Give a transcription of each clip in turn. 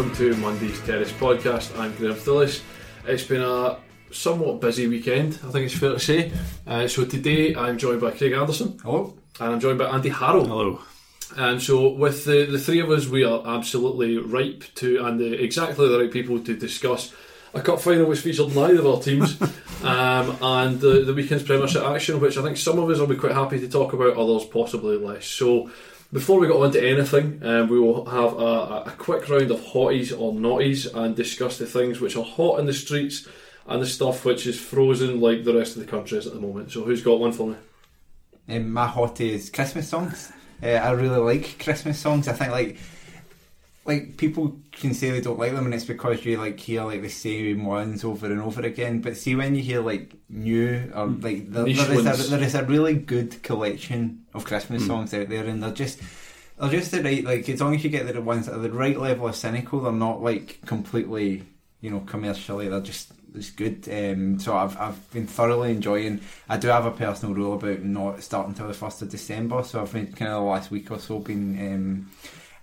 Welcome to Monday's Terrace podcast. I'm Graham Phillips. It's been a somewhat busy weekend, I think it's fair to say. Uh, so today I'm joined by Craig Anderson. Hello. And I'm joined by Andy Harrow. Hello. And so with the, the three of us, we are absolutely ripe to and the, exactly the right people to discuss a cup final which featured neither of our teams um, and the, the weekend's Premiership action, which I think some of us will be quite happy to talk about, others possibly less. So before we get on to anything, um, we will have a, a quick round of hotties or naughties and discuss the things which are hot in the streets and the stuff which is frozen like the rest of the country is at the moment. So who's got one for me? Um, my hottie is Christmas songs. Uh, I really like Christmas songs. I think like like people can say they don't like them, and it's because you like hear like the same ones over and over again. But see when you hear like new or like there, there, is a, there is a really good collection of Christmas songs out there, and they're just they're just the right like as long as you get the ones that are the right level of cynical, they're not like completely you know commercially. They're just it's good. Um, so I've I've been thoroughly enjoying. I do have a personal rule about not starting until the first of December, so I've been kind of the last week or so been. Um,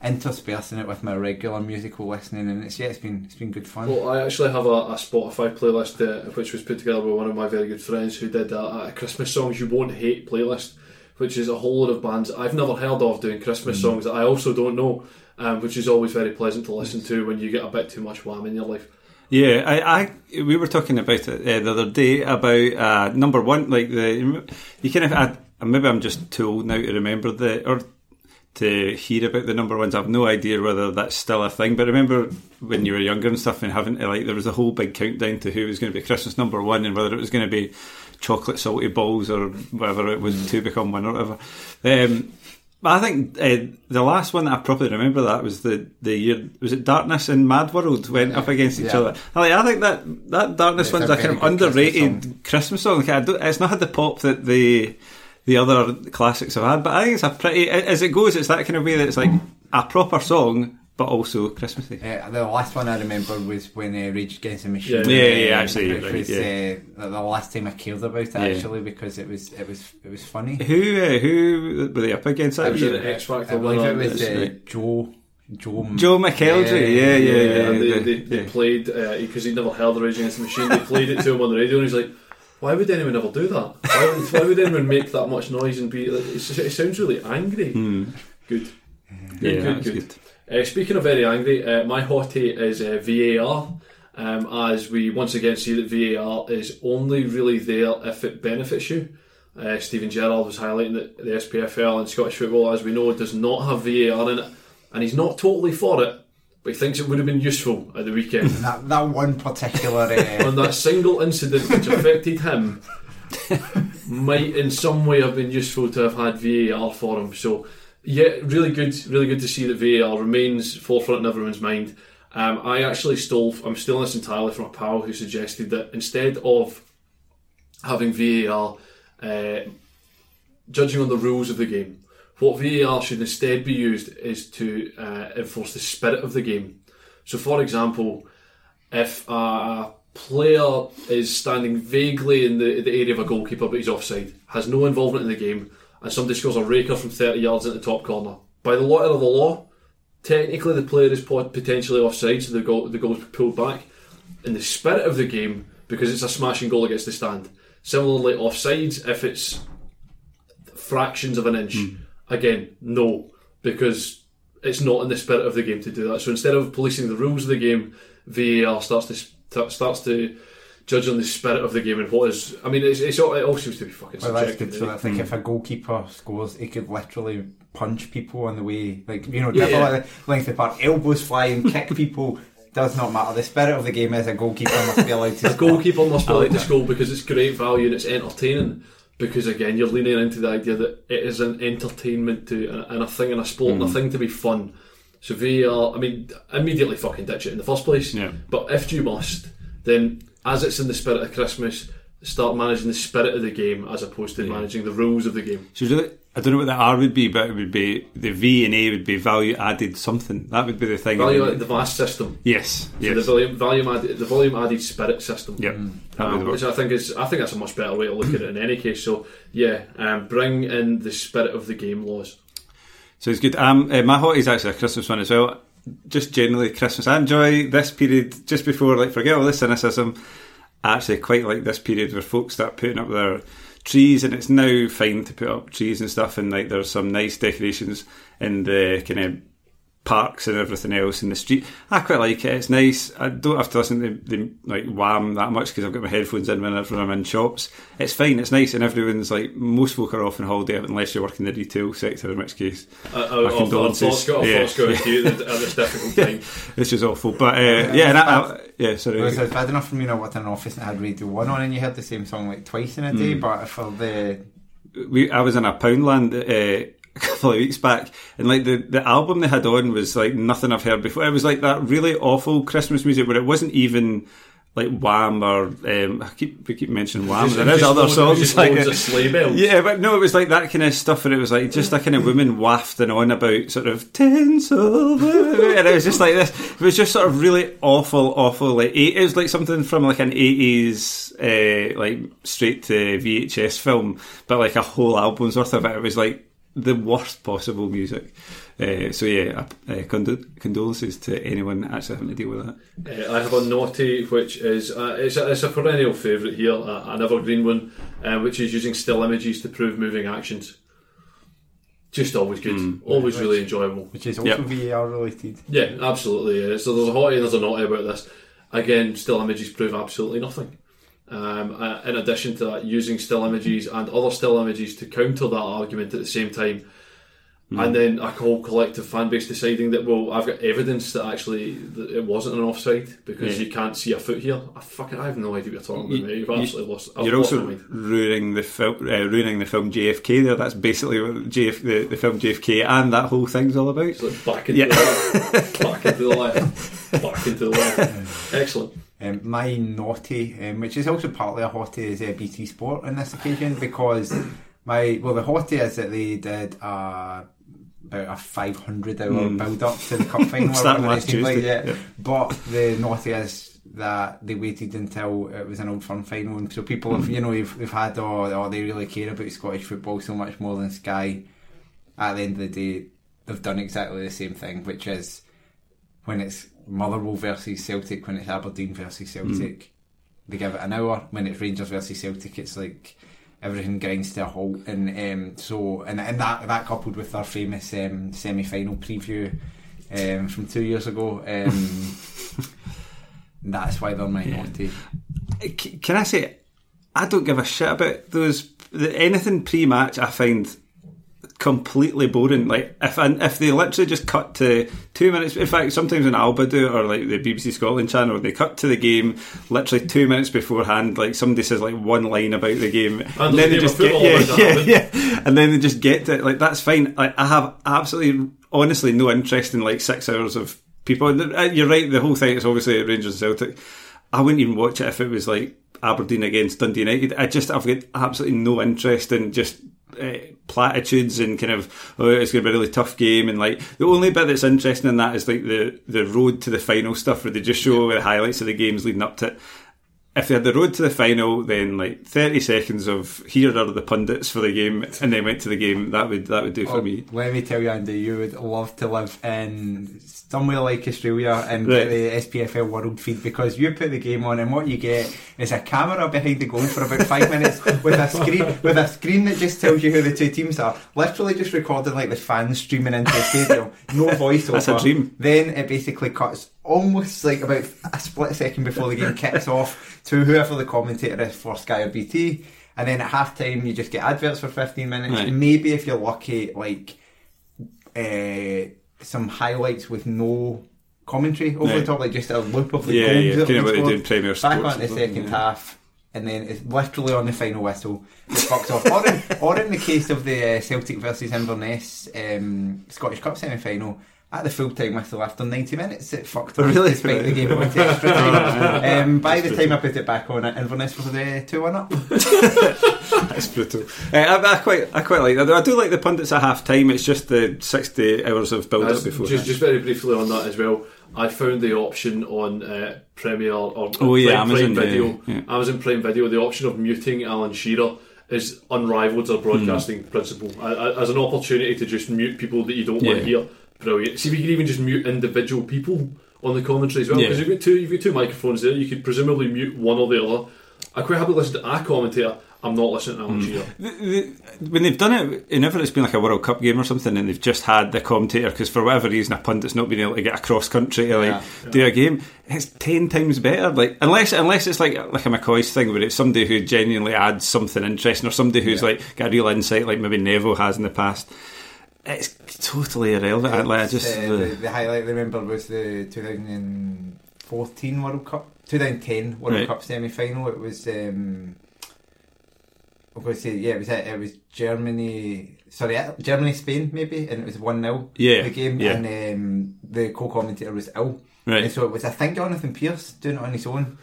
interspersing it with my regular musical listening and it's yeah it's been it's been good fun. Well, I actually have a, a Spotify playlist uh, which was put together by one of my very good friends who did a, a Christmas songs you won't hate playlist, which is a whole lot of bands I've never heard of doing Christmas songs that I also don't know, um, which is always very pleasant to listen to when you get a bit too much wham in your life. Yeah, I, I we were talking about it uh, the other day about uh, number one, like the you kind of I, maybe I'm just too old now to remember the or to hear about the number ones. I've no idea whether that's still a thing, but remember when you were younger and stuff and having to like there was a whole big countdown to who was going to be Christmas number one and whether it was going to be chocolate salty balls or whatever it was to become one or whatever. Um, but I think uh, the last one that I probably remember that was the, the year was it Darkness and Mad World went up against each Yeah. other. I, like, I think that that Darkness one's a kind of very Christmas underrated Christmas song. Like, I don't, it's not had the pop that the the other classics have had, but I think it's a pretty as it goes. It's that kind of way that it's like a proper song, but also Christmassy. Uh, the last one I remember was when uh, Rage Against the Machine. Yeah, yeah, yeah, uh, actually, which right, was yeah. uh, the last time I cared about it Yeah. actually because it was it was it was funny. Who uh, who were they up against? That It was was an X Factor I believe it was uh, right. Joe Joe Joe McElderry, yeah, yeah, yeah. and they, they, they yeah. played because he'd never heard the Rage Against the Machine. They played it to him on the radio, and he's like, "Why would anyone ever do that? Why would, why would anyone make that much noise and be? Like, it sounds really angry." Good, Hmm. Yeah, good, good. good. Uh, speaking of very angry, uh, my hottie is uh, VAR. Um, as we once again see that VAR is only really there if it benefits you. Uh, Steven Gerrard was highlighting that the SPFL and Scottish football, as we know, does not have VAR in it. and he's not totally for it, but he thinks it would have been useful at the weekend. That that one particular. Uh, On that single incident which affected him, might in some way have been useful to have had VAR for him. So, yeah, really good, really good to see that VAR remains forefront in everyone's mind. Um, I actually stole, I'm stealing this entirely from a pal who suggested that instead of having VAR uh, judging on the rules of the game, what VAR should instead be used is to uh, enforce the spirit of the game. So, for example, if a player is standing vaguely in the, the area of a goalkeeper but he's offside, has no involvement in the game, and somebody scores a raker from 30 yards into the top corner, by the letter of the law, technically the player is potentially offside, so the goal the goal's pulled back. In the spirit of the game, because it's a smashing goal against the stand. Similarly, offsides, if it's fractions of an inch, again, no, because it's not in the spirit of the game to do that. So instead of policing the rules of the game, VAR starts to starts to judge on the spirit of the game and what is. I mean, it's, it's all, it all seems to be fucking well, that's good. So. I think if a goalkeeper scores, he could literally punch people on the way, like you know, Yeah, yeah. the length park, elbows flying, kick people. Does not matter. The spirit of the game is a goalkeeper must be allowed to. A goalkeeper must be allowed to oh, score because it's great value and it's entertaining. Because again, you're leaning into the idea that it is an entertainment to and a thing in a sport and a Mm. thing to be fun. So VAR, I mean, immediately fucking ditch it in the first place. Yeah. But if you must, then as it's in the spirit of Christmas, start managing the spirit of the game as opposed to managing the rules of the game. So really, I don't know what the R would be, but it would be the V and A would be value added something. That would be the thing. Value the vast system. Yes, So yes. the volume, volume added, the volume added spirit system. Yep, Um, which I think is, I think that's a much better way to look at it in any case. So yeah, um, bring in the spirit of the game laws. So it's good. Um, uh, my hot is actually a Christmas one as well. Just generally Christmas. I enjoy this period just before, like, forget all the cynicism. I actually quite like this period where folks start putting up their trees, and it's now fine to put up trees and stuff, and like there's some nice decorations in the kind of parks and everything else in the street. I quite like it. It's nice. I don't have to listen to the like wham that much because I've got my headphones in whenever I'm in shops. It's fine. It's nice, and everyone's like most folk are off on holiday unless you work in the retail sector, in which case Uh, my uh, our condolences. thoughts go, our Yeah. thoughts go to you at this difficult time. This is awful, but uh, yeah, and I, I, yeah. Sorry. It was it's bad enough for me not working in an office and I had Radio 1 on and you heard the same song like twice in a day, Mm. but for the. we I was in a Poundland uh, a couple of weeks back, and like the the album they had on was like nothing I've heard before. It was like that really awful Christmas music where it wasn't even like Wham or um, I keep we keep mentioning Wham. There is other songs just like it. of sleigh bells. Yeah, but no, it was like that kind of stuff and it was like just a kind of woman wafting on about sort of tinsel, and it was just like this. It was just sort of really awful, awful. Like it was like something from like an eighties, uh, like straight to VHS film, but like a whole album's worth of it. It was like the worst possible music. Uh, so yeah, uh, condo- condolences to anyone actually having to deal with that. Uh, I have a naughty, which is uh, it's, a, it's a perennial favourite here, uh, an evergreen one, uh, which is using still images to prove moving actions. Just always good, always Which- really enjoyable. Which is also VAR related. Yeah, absolutely. Yeah. So there's a hottie and there's a naughty about this. Again, still images prove absolutely nothing. Um, uh, in addition to that, using still images and other still images to counter that argument at the same time. And then a whole collective fan base deciding that well, I've got evidence that actually that it wasn't an offside because Yeah. you can't see a foot here. I fucking I have no idea what you're talking about. mate. You've You- absolutely lost. I've You're also ruining the film, uh, ruining the film JFK. There, that's basically what JF, the, the film JFK and that whole thing's all about. Like back into Yeah. the left, back into the left, back into the left. Excellent. Um, my naughty, um, which is also partly a hottie, is uh, BT Sport on this occasion because my well, the hottie is that they did uh, about a 500 hour Mm. build up to the cup final. or Starting whatever it last seemed like, Tuesday, yeah. yeah. But the naughty is that they waited until it was an Old Firm final, and so people have you know they've, they've had oh, oh they really care about Scottish football so much more than Sky. At the end of the day, they've done exactly the same thing, which is when it's Motherwell versus Celtic, when it's Aberdeen versus Celtic, they give it an hour. When it's Rangers versus Celtic, it's like everything grinds to a halt. And um, so, and, and that that coupled with our famous um, semi final preview um, from two years ago, um, that's why they're my naughty. Can I say, I don't give a shit about those. Anything pre-match, I find completely boring. Like if and if they literally just cut to two minutes. In fact, sometimes in Alba do or like the BBC Scotland channel, they cut to the game literally two minutes beforehand. Like somebody says like one line about the game, and, then they just get yeah, yeah, yeah, and then they just get to it. Like that's fine. Like I have absolutely, honestly, no interest in like six hours of people. Uh, you're right. The whole thing is obviously Rangers and Celtic. I wouldn't even watch it if it was like Aberdeen against Dundee United. I just I've got absolutely no interest in just uh, platitudes and kind of oh it's going to be a really tough game and like the only bit that's interesting in that is like the the road to the final stuff where they just show the highlights of the games leading up to it if they had the road to the final, then like thirty seconds of here are the pundits for the game, and then went to the game. That would that would do for oh, me. Let me tell you, Andy, you would love to live in somewhere like Australia and right. get the SPFL World feed because you put the game on, and what you get is a camera behind the goal for about five minutes with a screen with a screen that just tells you who the two teams are. Literally just recording like the fans streaming into the stadium, no voiceover. That's a dream. Then it basically cuts almost like about a split second before the game kicks off to whoever the commentator is for Sky or BT. And then at half time, you just get adverts for 15 minutes. Right. Maybe if you're lucky, like uh, some highlights with no commentary over the top, like just a loop of the yeah, goals. Yeah, kind of what they do in Premier Back on the second yeah. half, and then it's literally on the final whistle. It fucks off. Or in, or in the case of the uh, Celtic versus Inverness um, Scottish Cup semi final at the full time whistle after 90 minutes. It fucked up. really? despite the game went extra time. Um, by the time I put it back on it' Inverness was the 2-1 up. That's brutal. Uh, I, I, quite I quite like that. I do like the pundits at half time. It's just the 60 hours of build up before just, just very briefly on that as well. I found the option on uh, Premier or oh, yeah, Prime, Amazon Prime Video yeah, yeah. Amazon Prime Video. The option of muting Alan Shearer is unrivaled as a broadcasting mm. principle as an opportunity to just mute people that you don't want to hear Brilliant. See, we could even just mute individual people on the commentary as well because yeah. you've got two you've got two microphones there. You could presumably mute one or the other. I quite happily listen to a commentator. I'm not listening to Alan mm. The, the, when they've done it, whenever it's been like a World Cup game or something, and they've just had the commentator because for whatever reason a pundit's not been able to get across country to like yeah, do a game, it's ten times better. Like unless unless it's like like a McCoy's thing where it's somebody who genuinely adds something interesting or somebody who's like got a real insight, like maybe Neville has in the past it's totally irrelevant. It's, like, I just uh, the, the, highlight I remember was the 2014 World Cup, 2010 World right. Cup semi final. It was. Um, I'm going to say yeah, it was it was Germany. Sorry, Germany Spain maybe, and it was one 0 Yeah, the game, yeah. and um, the co-commentator was ill, right? And so it was I think Jonathan Pearce doing it on his own.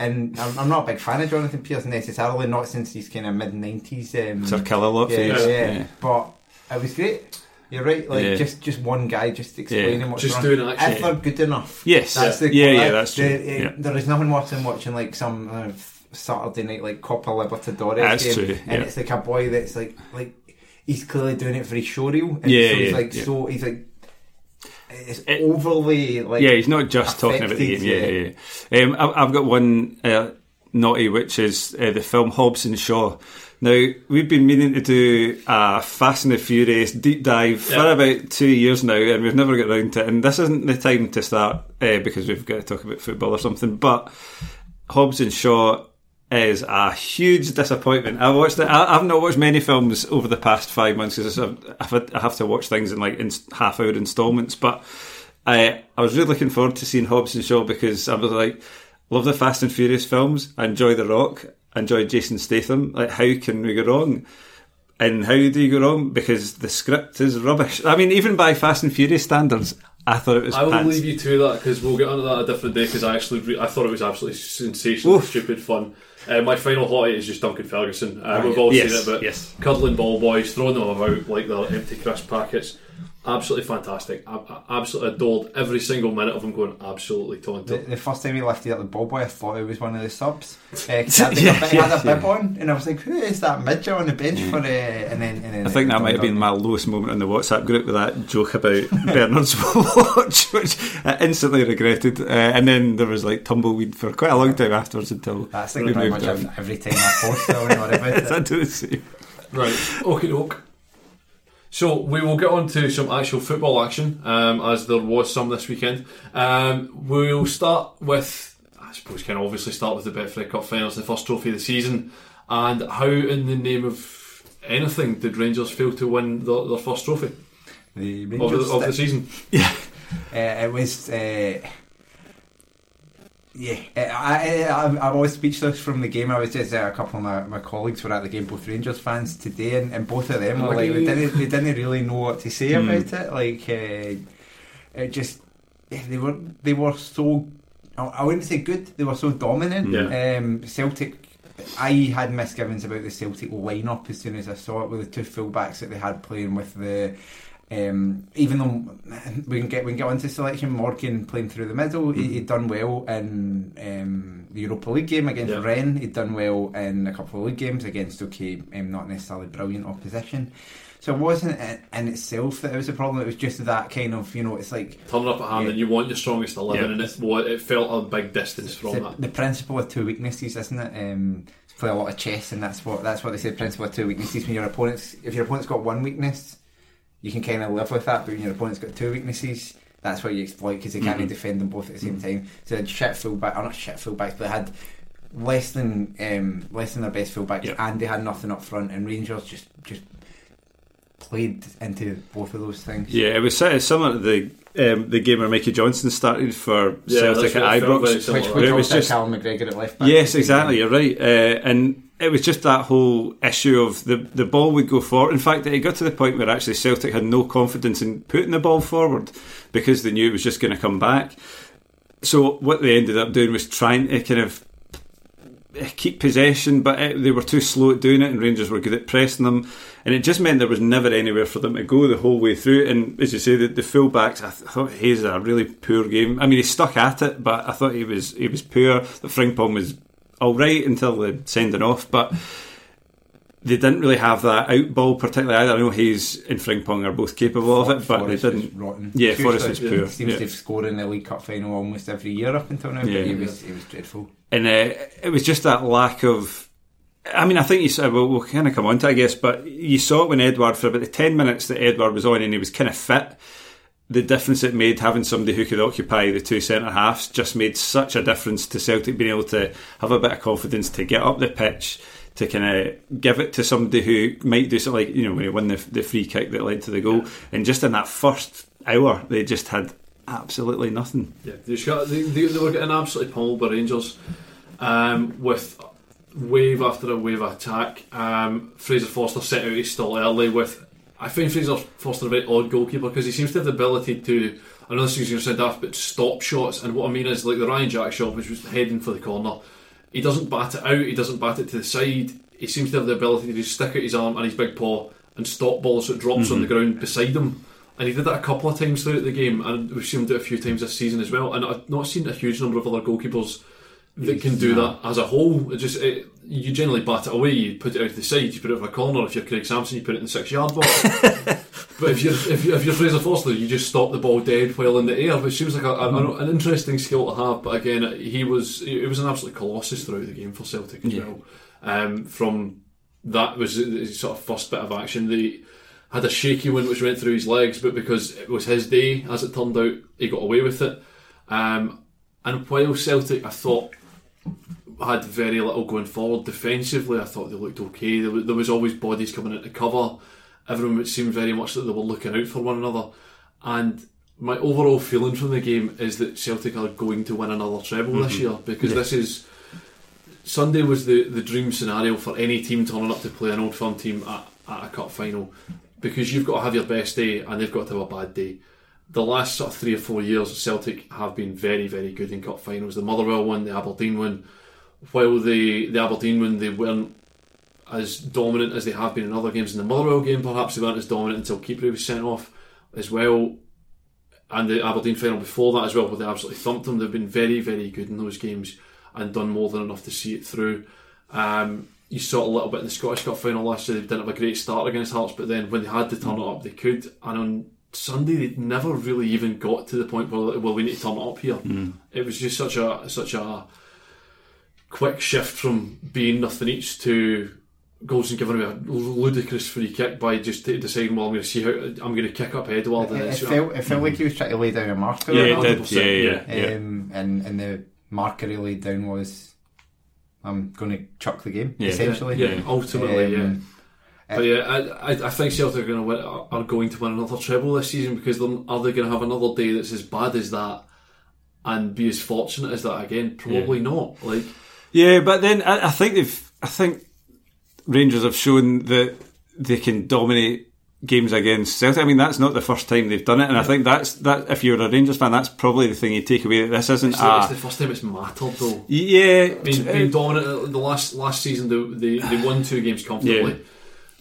And I'm, I'm not a big fan of Jonathan Pearce necessarily, not since his kind of mid nineties. Um, Sir Kill-A-Lot yeah, yeah, yeah, But it was great. You're right. Like Yeah. just just one guy just explaining what's Just wrong. doing it, actually. If they're good enough. Yes. That's the Yeah, yeah, that- that's the- true. uh, Yeah. There is nothing worse than watching like some uh, Saturday night like Copa Libertadores That's game, true, and it's like a boy that's like like he's clearly doing it for his showreel, and Yeah, so he's yeah, like yeah. so he's like it's It- overly like yeah, he's not just talking about the game. Yeah, yeah. yeah. Um, I- I've got one uh, naughty, which is uh, the film Hobbs and Shaw. Now we've been meaning to do a Fast and the Furious deep dive for about two years now, and we've never got around to it. And this isn't the time to start uh, because we've got to talk about football or something. But Hobbs and Shaw is a huge disappointment. I watched it. I, I've not watched many films over the past five months because I've, I have to watch things in like in half hour instalments. But I I was really looking forward to seeing Hobbs and Shaw because I was like, love the Fast and Furious films. I enjoy The Rock. Enjoy Jason Statham. Like, how can we go wrong? And how do you go wrong? Because the script is rubbish. I mean, even by Fast and Furious standards, I thought it was. I will pants. leave you to that because we'll get onto that a different day. Because I actually, re- I thought it was absolutely sensational, Oof. stupid fun. Uh, my final hottie is just Duncan Ferguson. Uh, Oh, we've all Yes, seen it, but yes. cuddling ball boys, throwing them about like they're empty crisp packets. Absolutely fantastic. I, I absolutely adored every single minute of him going absolutely The, taunted. the first time he lifted up the ball boy, I thought it was one of the subs. Uh, 'cause he had, a bit- he had a Yeah, bib on, and I was like, "Who is that midget on the bench for?" Uh, and then, and then I think it that might have been my lowest moment in the WhatsApp group with that joke about Bernard's watch, which I instantly regretted. Uh, and then there was like tumbleweed for quite a long time afterwards until. That's like we pretty much on. every, every time I post or whatever about it. I do the same. Right, okay, doke. So we will get on to some actual football action, um, as there was some this weekend. Um, we'll start with, I suppose, kind of obviously start with the Betfred Cup finals, the first trophy of the season, and how, in the name of anything did Rangers fail to win their, their first trophy The of the, of the season? Uh, it was. Uh, yeah, I, I, I'm, always speechless from the game. I was just uh, a couple of my, my colleagues were at the game, both Rangers fans today, and, and both of them were like they didn't they didn't really know what to say Hmm. about it. Like uh, it just yeah, they were they were so I, I wouldn't say good. They were so dominant. Yeah. Um, Celtic. I had misgivings about the Celtic lineup as soon as I saw it with the two fullbacks that they had playing with the um, even though we can get we can get onto selection, Morgan playing through the middle, he, he'd done well in um, the Europa League game against Yeah. Rennes. He'd done well in a couple of league games against okay, um, not necessarily brilliant opposition. So it wasn't in, in itself that it was a problem. It was just that kind of you know, it's like Turning up at hand Yeah. and you want your strongest eleven, Yeah. and it, well, it felt a big distance from the, that. the principle of two weaknesses, isn't it? Um, play a lot of chess, and that's what that's what they say. Principle of two weaknesses. When your opponents, if your opponent's got one weakness, you can kind of live with that. But when your opponent's got two weaknesses, that's what you exploit because they can't defend them both at the same time. So they had shit fullback, or not shit fullbacks, but they had less than um, less than their best fullbacks, Yeah. and they had nothing up front. And Rangers just just played into both of those things. Yeah, it was si- similar to the um, the game where Mikey Johnston started for Yeah, Celtic that's at it Ibrox. similar. Which where was just Callum McGregor at left back. Yes, exactly. You're right, uh, and it was just that whole issue of the the ball would go forward. In fact, it got to the point where actually Celtic had no confidence in putting the ball forward because they knew it was just going to come back. So what they ended up doing was trying to kind of keep possession, but it, they were too slow at doing it, and Rangers were good at pressing them, and it just meant there was never anywhere for them to go the whole way through. And as you say, the, the fullbacks, I, th- I thought Hayes had a really poor game. I mean, he stuck at it, but I thought he was he was poor. The Frimpong was all right until the sending off, but. They didn't really have that out ball particularly either. I know Hayes and Frimpong are both capable of it, but Forrest they didn't. rotten. Yeah, Seriously, Forrest was poor. Seems yeah. to have scored in the League Cup final almost every year up until now. Yeah. but he was it was dreadful. and uh, it was just that lack of. I mean, I think you said we'll, we'll kind of come on to, it, I guess, but you saw it when Edouard for about the ten minutes that Edouard was on, and he was kind of fit. The difference it made having somebody who could occupy the two centre halves just made such a difference to Celtic being able to have a bit of confidence to get up the pitch, to kind of give it to somebody who might do something like you know when he won the, the free kick that led to the goal, and just in that first hour they just had absolutely nothing. Yeah, they, they, they, they were getting absolutely pummeled by Rangers um, with wave after a wave attack. Um, Fraser Forster set out his stall early with. I find Fraser Forster a very odd goalkeeper because he seems to have the ability to. I know this is going to sound daft, but stop shots. And what I mean is, like the Ryan Jack shot, which was heading for the corner, he doesn't bat it out. He doesn't bat it to the side. He seems to have the ability to just stick out his arm and his big paw and stop balls so it drops on the mhm. ground beside him. And he did that a couple of times throughout the game, and we've seen him do it a few times this season as well. And I've not seen a huge number of other goalkeepers that can do that as a whole. It just it, you generally bat it away, you put it out to the side, you put it over a corner. If you're Craig Samson, you put it in the six yard box. but if you're if you're, if you're Fraser Forster, you just stop the ball dead while in the air, which seems like a, a- an interesting skill to have. But again, he was it was an absolute colossus throughout the game for Celtic as Yeah. well. Um, from that was his sort of first bit of action. They had a shaky one which went through his legs, but because it was his day, as it turned out, he got away with it. Um, and while Celtic, I thought, had very little going forward defensively, I thought they looked okay. There was, there was always bodies coming into cover. Everyone seemed very much that they were looking out for one another. And my overall feeling from the game is that Celtic are going to win another treble this mm-hmm. year because this is Sunday was the, the dream scenario for any team turning up to play an old firm team at, at a cup final because you've got to have your best day and they've got to have a bad day. The last sort of three or four years, Celtic have been very, very good in cup finals. The Motherwell one, the Aberdeen one. While the, the Aberdeen one, they weren't as dominant as they have been in other games. In the Motherwell game, perhaps they weren't as dominant until Keeper was sent off as well. And the Aberdeen final before that as well, where they absolutely thumped them. They've been very, very good in those games and done more than enough to see it through. Um, you saw a little bit in the Scottish Cup final last year. They didn't have a great start against Hearts, but then when they had to turn it up, they could. And on Sunday, they never really even got to the point where well, we need to turn it up here. Mm. It was just such a such a quick shift from being nothing each to Goldson giving away a ludicrous free kick by just deciding, well, I'm going to see how I'm going to kick up Edouard. It, and it, it's- felt, it felt mm. like he was trying to lay down a marker. Yeah, it it. did. Yeah, yeah, yeah. Um, and and the marker he laid down was, I'm going to chuck the game Yeah. essentially. yeah, ultimately, um, yeah. But yeah, I, I, I think Celtic are going to win, are going to win another treble this season because they're, they going to have another day that's as bad as that and be as fortunate as that again? Probably not. Like, Yeah, but then I, I think they've. I think Rangers have shown that they can dominate games against Celtic. I mean, that's not the first time they've done it, and I think that's that. If you're a Rangers fan, that's probably the thing you take away. That this isn't it's, the, it's the first time it's mattered though. yeah. Being, being dominant the last last season, they, they, they won two games comfortably. Yeah.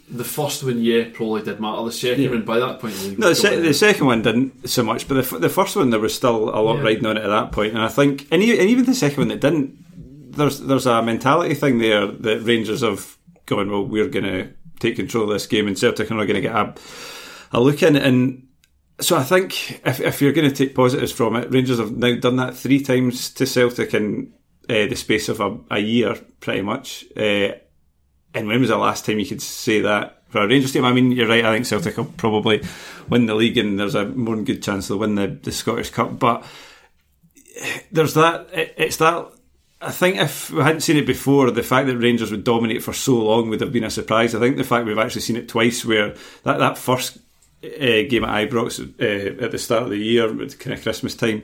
The first one, yeah, probably did matter. The second Yeah. one, by that point, the No, the, se- the second one didn't so much, but the, f- the first one there was still a lot Yeah. riding on it at that point, and I think, and, e- and even the second one that didn't, there's there's a mentality thing there that Rangers have gone. Well, we're going to take control of this game, and Celtic are not going to get a, a look in and so I think if if you're going to take positives from it, Rangers have now done that three times to Celtic in uh, the space of a, a year, pretty much. Uh, and when was the last time you could say that for a Rangers team? I mean, you're right. I think Celtic will probably win the league, and there's a more than good chance they'll win the, the Scottish Cup. But there's that. It, it's that. I think if we hadn't seen it before, the fact that Rangers would dominate for so long would have been a surprise. I think the fact we've actually seen it twice, where that that first uh, game at Ibrox uh, at the start of the year, kind of Christmas time,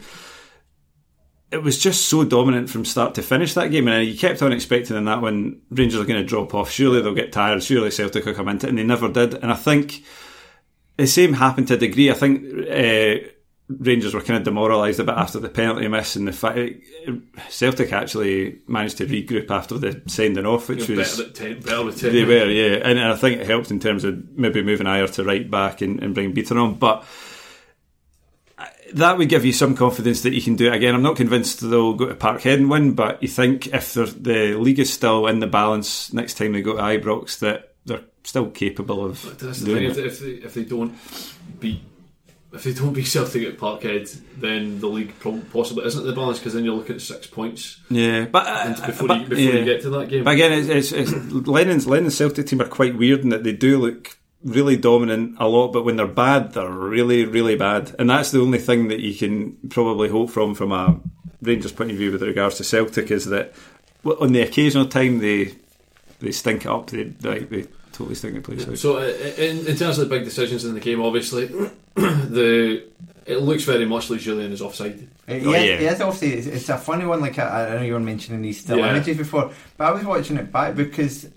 it was just so dominant from start to finish that game, and you kept on expecting in that one Rangers are going to drop off. Surely they'll get tired. Surely Celtic will come into it, and they never did. And I think the same happened to a degree. I think uh, Rangers were kind of demoralised a bit after the penalty miss, and the fact Celtic actually managed to regroup after the sending off, which Better was better ten. they were, yeah, and, and I think it helped in terms of maybe moving Ajer to right back and, and bring Bitton on, but that would give you some confidence that you can do it again. I'm not convinced they'll go to Parkhead and win, but you think if the league is still in the balance next time they go to Ibrox, that they're still capable of That's the thing. If, it. if they if they don't beat if they don't beat Celtic at Parkhead, then the league possibly isn't the balance because then you're looking at six points Yeah, but, and uh, before but- you before yeah. you get to that game. But again, it's, it's, it's Lennon's Lennon's Celtic team are quite weird in that they do look really dominant a lot, but when they're bad, they're really, really bad, and that's the only thing that you can probably hope from from a Rangers point of view with regards to Celtic is that well, on the occasional time they they stink it up, they like they totally stink the place out. So, uh, in, in terms of the big decisions in the game, obviously, the it looks very much like Jullien is offside. Uh, Oh, yeah, yeah. yeah, it's obviously it's, it's a funny one. Like I, I know you were mentioning these still Yeah. images before, but I was watching it back because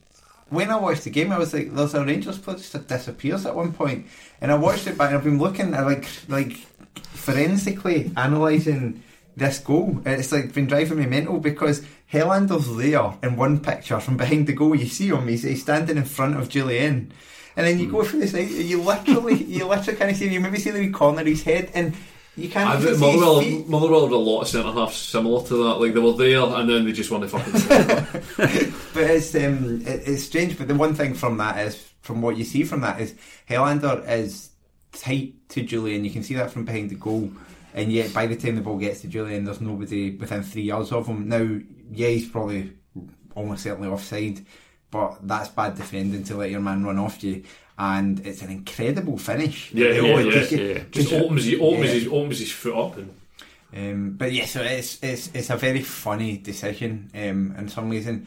when I watched the game, I was like, "There's a Rangers player just that disappears at one point," and I watched it back, and I've been looking at like like forensically analysing this goal. It's like been driving me mental because Helander's there in one picture from behind the goal. You see him; he's, he's standing in front of Jullien. And then you go through this, you literally, you literally kind of see, you maybe see the corner of his head, and you can't I even think Motherwell. Motherwell had a lot of centre halves similar to that. Like they were there and then they just won the fucking. but it's um, it, it's strange. But the one thing from that is, from what you see from that, is Helander is tight to Jullien. You can see that from behind the goal, and yet by the time the ball gets to Jullien, there's nobody within three yards of him. Now, yeah, he's probably almost certainly offside, but that's bad defending to let your man run off you. And it's an incredible finish. Yeah, It yeah, always- yeah, just- yeah. just just- opens, he opens, yeah. his, opens his foot up and Um, but yeah, so it's it's it's a very funny decision. Um, in some reason,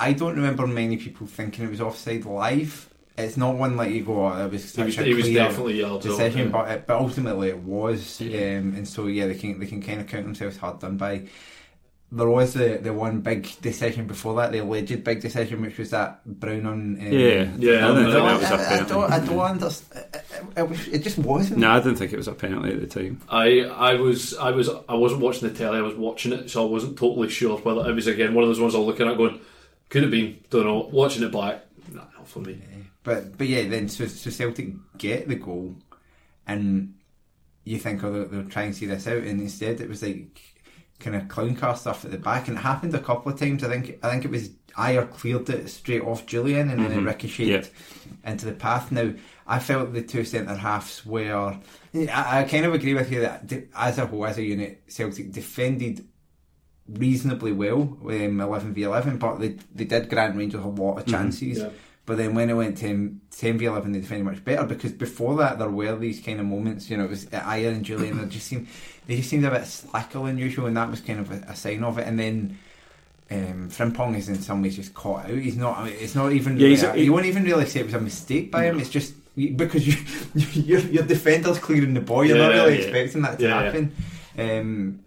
I don't remember many people thinking it was offside live. It's not one like you go, oh, it was he such was, a he was clear definitely yards decision, but it, but ultimately it was. Yeah. Um, and so yeah, they can they can kind of count themselves hard done by. There was the, the one big decision before that, the alleged big decision, which was that Brown on. Um, Yeah, Yeah, I I didn't know. think I, that was a I, I penalty. don't, I don't understand. It, it, it, it just wasn't. No, I didn't think it was a penalty at the time. I I was I was I wasn't watching the telly. I was watching it, so I wasn't totally sure whether it was again one of those ones I was looking at going, could have been, don't know. Watching it back, nah, not for me. But but yeah, then so, so Celtic get the goal, and you think, oh, they'll, they'll try and see this out, and instead it was like kind of clown car stuff at the back, and it happened a couple of times. I think I think it was Ajer cleared it straight off Jullien, and then it ricocheted into the path. Now I felt the two centre halves were. I, I kind of agree with you that de- as a whole, as a unit, Celtic defended reasonably well, um, eleven v eleven, but they they did grant Rangers a lot of chances. yeah. But then when it went 10, 10 v 11, they defended much better because before that there were these kind of moments, you know, it was Ajer and Jullien, they just seemed, they just seemed a bit slacker than usual and that was kind of a, a sign of it. And then um, Frimpong is in some ways just caught out. He's not. I mean, it's not even. Yeah, really- he- you won't even really say it was a mistake by him. It's just because you, your your defender's clearing the ball. You're not really yeah. expecting that to Yeah, yeah. happen. Um,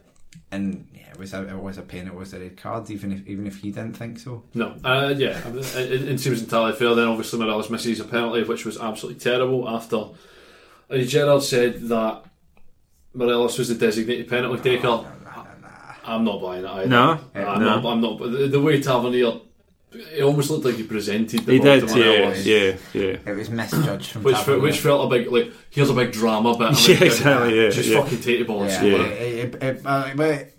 and yeah, it was a it was a pen. It was a red card. Even if even if he didn't think so. No, uh, yeah, I mean, it, it seems entirely fair. Then obviously Morelos misses a penalty, which was absolutely terrible. After uh, Gerrard said that Morelos was the designated penalty taker. I'm not buying it either. No? I'm No. not. I'm not. but The, the way Tavernier, it almost looked like he presented the He did, to yeah, yeah, yeah. It was misjudged from Which, Tavernier. which felt a big like here's a big drama bit. I'm Yeah, exactly, yeah, just yeah. fucking take the ball and Yeah, score it- it. it- it- uh, but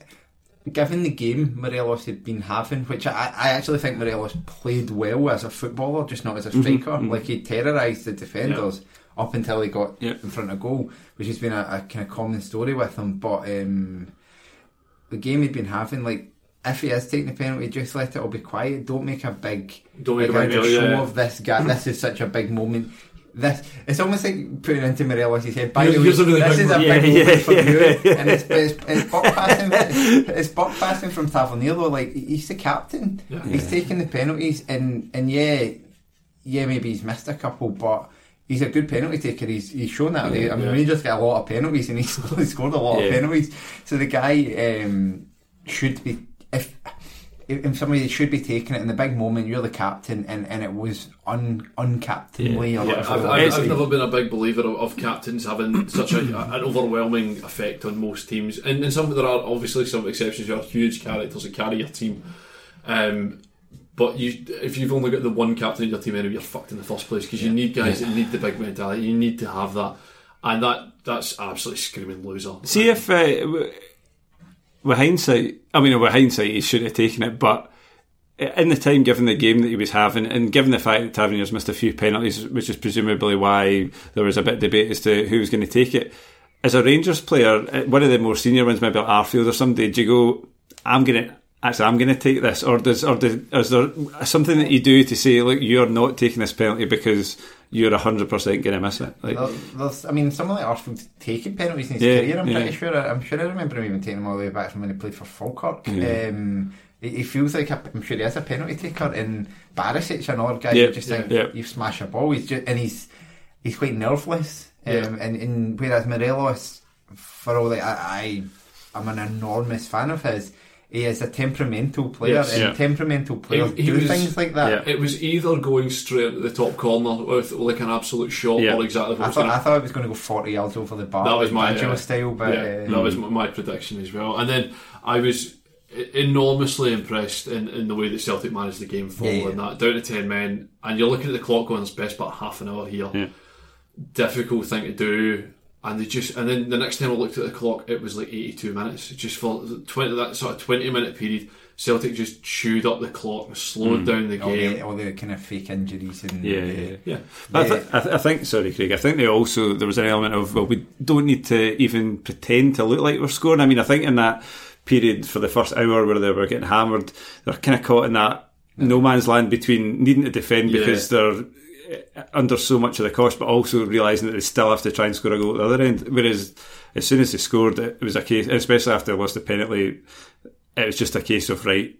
given the game Morelos had been having, which I, I actually think Morelos played well as a footballer, just not as a striker. Like he terrorised the defenders up until he got Yeah. in front of goal, which has been a, a kind of common story with him. But um, the game he'd been having, like. If he is taking the penalty, just let it all be quiet. Don't make a big, Don't make a big show yeah. of this guy. This is such a big moment. This it's almost like putting into Morelos. He said, "By the way, this is a moment." big Yeah, moment for yeah, you." yeah. And it's, it's, it's buck passing. It's, it's buck passing from Tavernier though. Like he's the captain. Yeah. He's taking the penalties, and and yeah, yeah, maybe he's missed a couple, but. He's a good penalty taker. He's he's shown that. I mean, Yeah. just get a lot of penalties, and he's he scored a lot Yeah. of penalties. So the guy um, should be if in some way he should be taking it in the big moment. You're the captain, and, and it was un uncaptainly. Yeah. Yeah, I've, I've, I've never been a big believer of, of captains having such a, an overwhelming effect on most teams. And, and some there are obviously some exceptions. You are huge characters that carry your team. Um, but you, if you've only got the one captain in your team, anyway, you're fucked in the first place because you need guys that need the big mentality. You need to have that, and that that's absolutely screaming loser. See if uh, w- with hindsight, I mean, with hindsight, he should have taken it, but in the time, given the game that he was having, and given the fact that Tavernier's missed a few penalties, which is presumably why there was a bit of debate as to who was going to take it. As a Rangers player, uh, one of the more senior ones, maybe Arfield or somebody, do you go, I'm going to. Actually, I'm going to take this, or does, or does, is there something that you do to say, look, you're not taking this penalty because you're hundred percent going to miss it? Like, There- there's, I mean, someone like Arfield taking penalties in his Yeah, career. I'm yeah. pretty sure. I'm sure I remember him even taking them all the way back from when he played for Falkirk. Um, he, feels like a, I'm sure he is a penalty taker. And Barisic, another guy, Yeah, you just think yeah. you smash a ball. He's just and he's he's quite nerveless. Um, Yeah. and, and whereas Morelos, for all that I, I I'm an enormous fan of his. He is a temperamental player, Yes. and Yeah. temperamental players He- he do was- things like that. Yeah. It was either going straight at the top corner with like an absolute shot, Yeah. or exactly what I was thought gonna I thought it was going to go forty yards over the bar. that was my uh, style, but yeah, uh, that was my, my prediction as well. And then I was enormously impressed in, in the way that Celtic managed the game following Yeah, that down to ten men. And you're looking at the clock going, "It's best part half an hour here." Yeah. Difficult thing to do. And they just and then the next time I looked at the clock, it was like 82 minutes. Just for twenty that sort of 20 minute period, Celtic just chewed up the clock and slowed mm. down the all game. the, all the kind of fake injuries and Yeah, yeah, yeah, But I, th- I, th- I think, sorry, Craig. I think they also there was an element of well, we don't need to even pretend to look like we're scoring. I mean, I think in that period for the first hour where they were getting hammered, they're kind of caught in that no man's land between needing to defend Yeah. because they're under so much of the cost, but also realizing that they still have to try and score a goal at the other end. Whereas as soon as they scored, it was a case, especially after they lost the penalty, it was just a case of right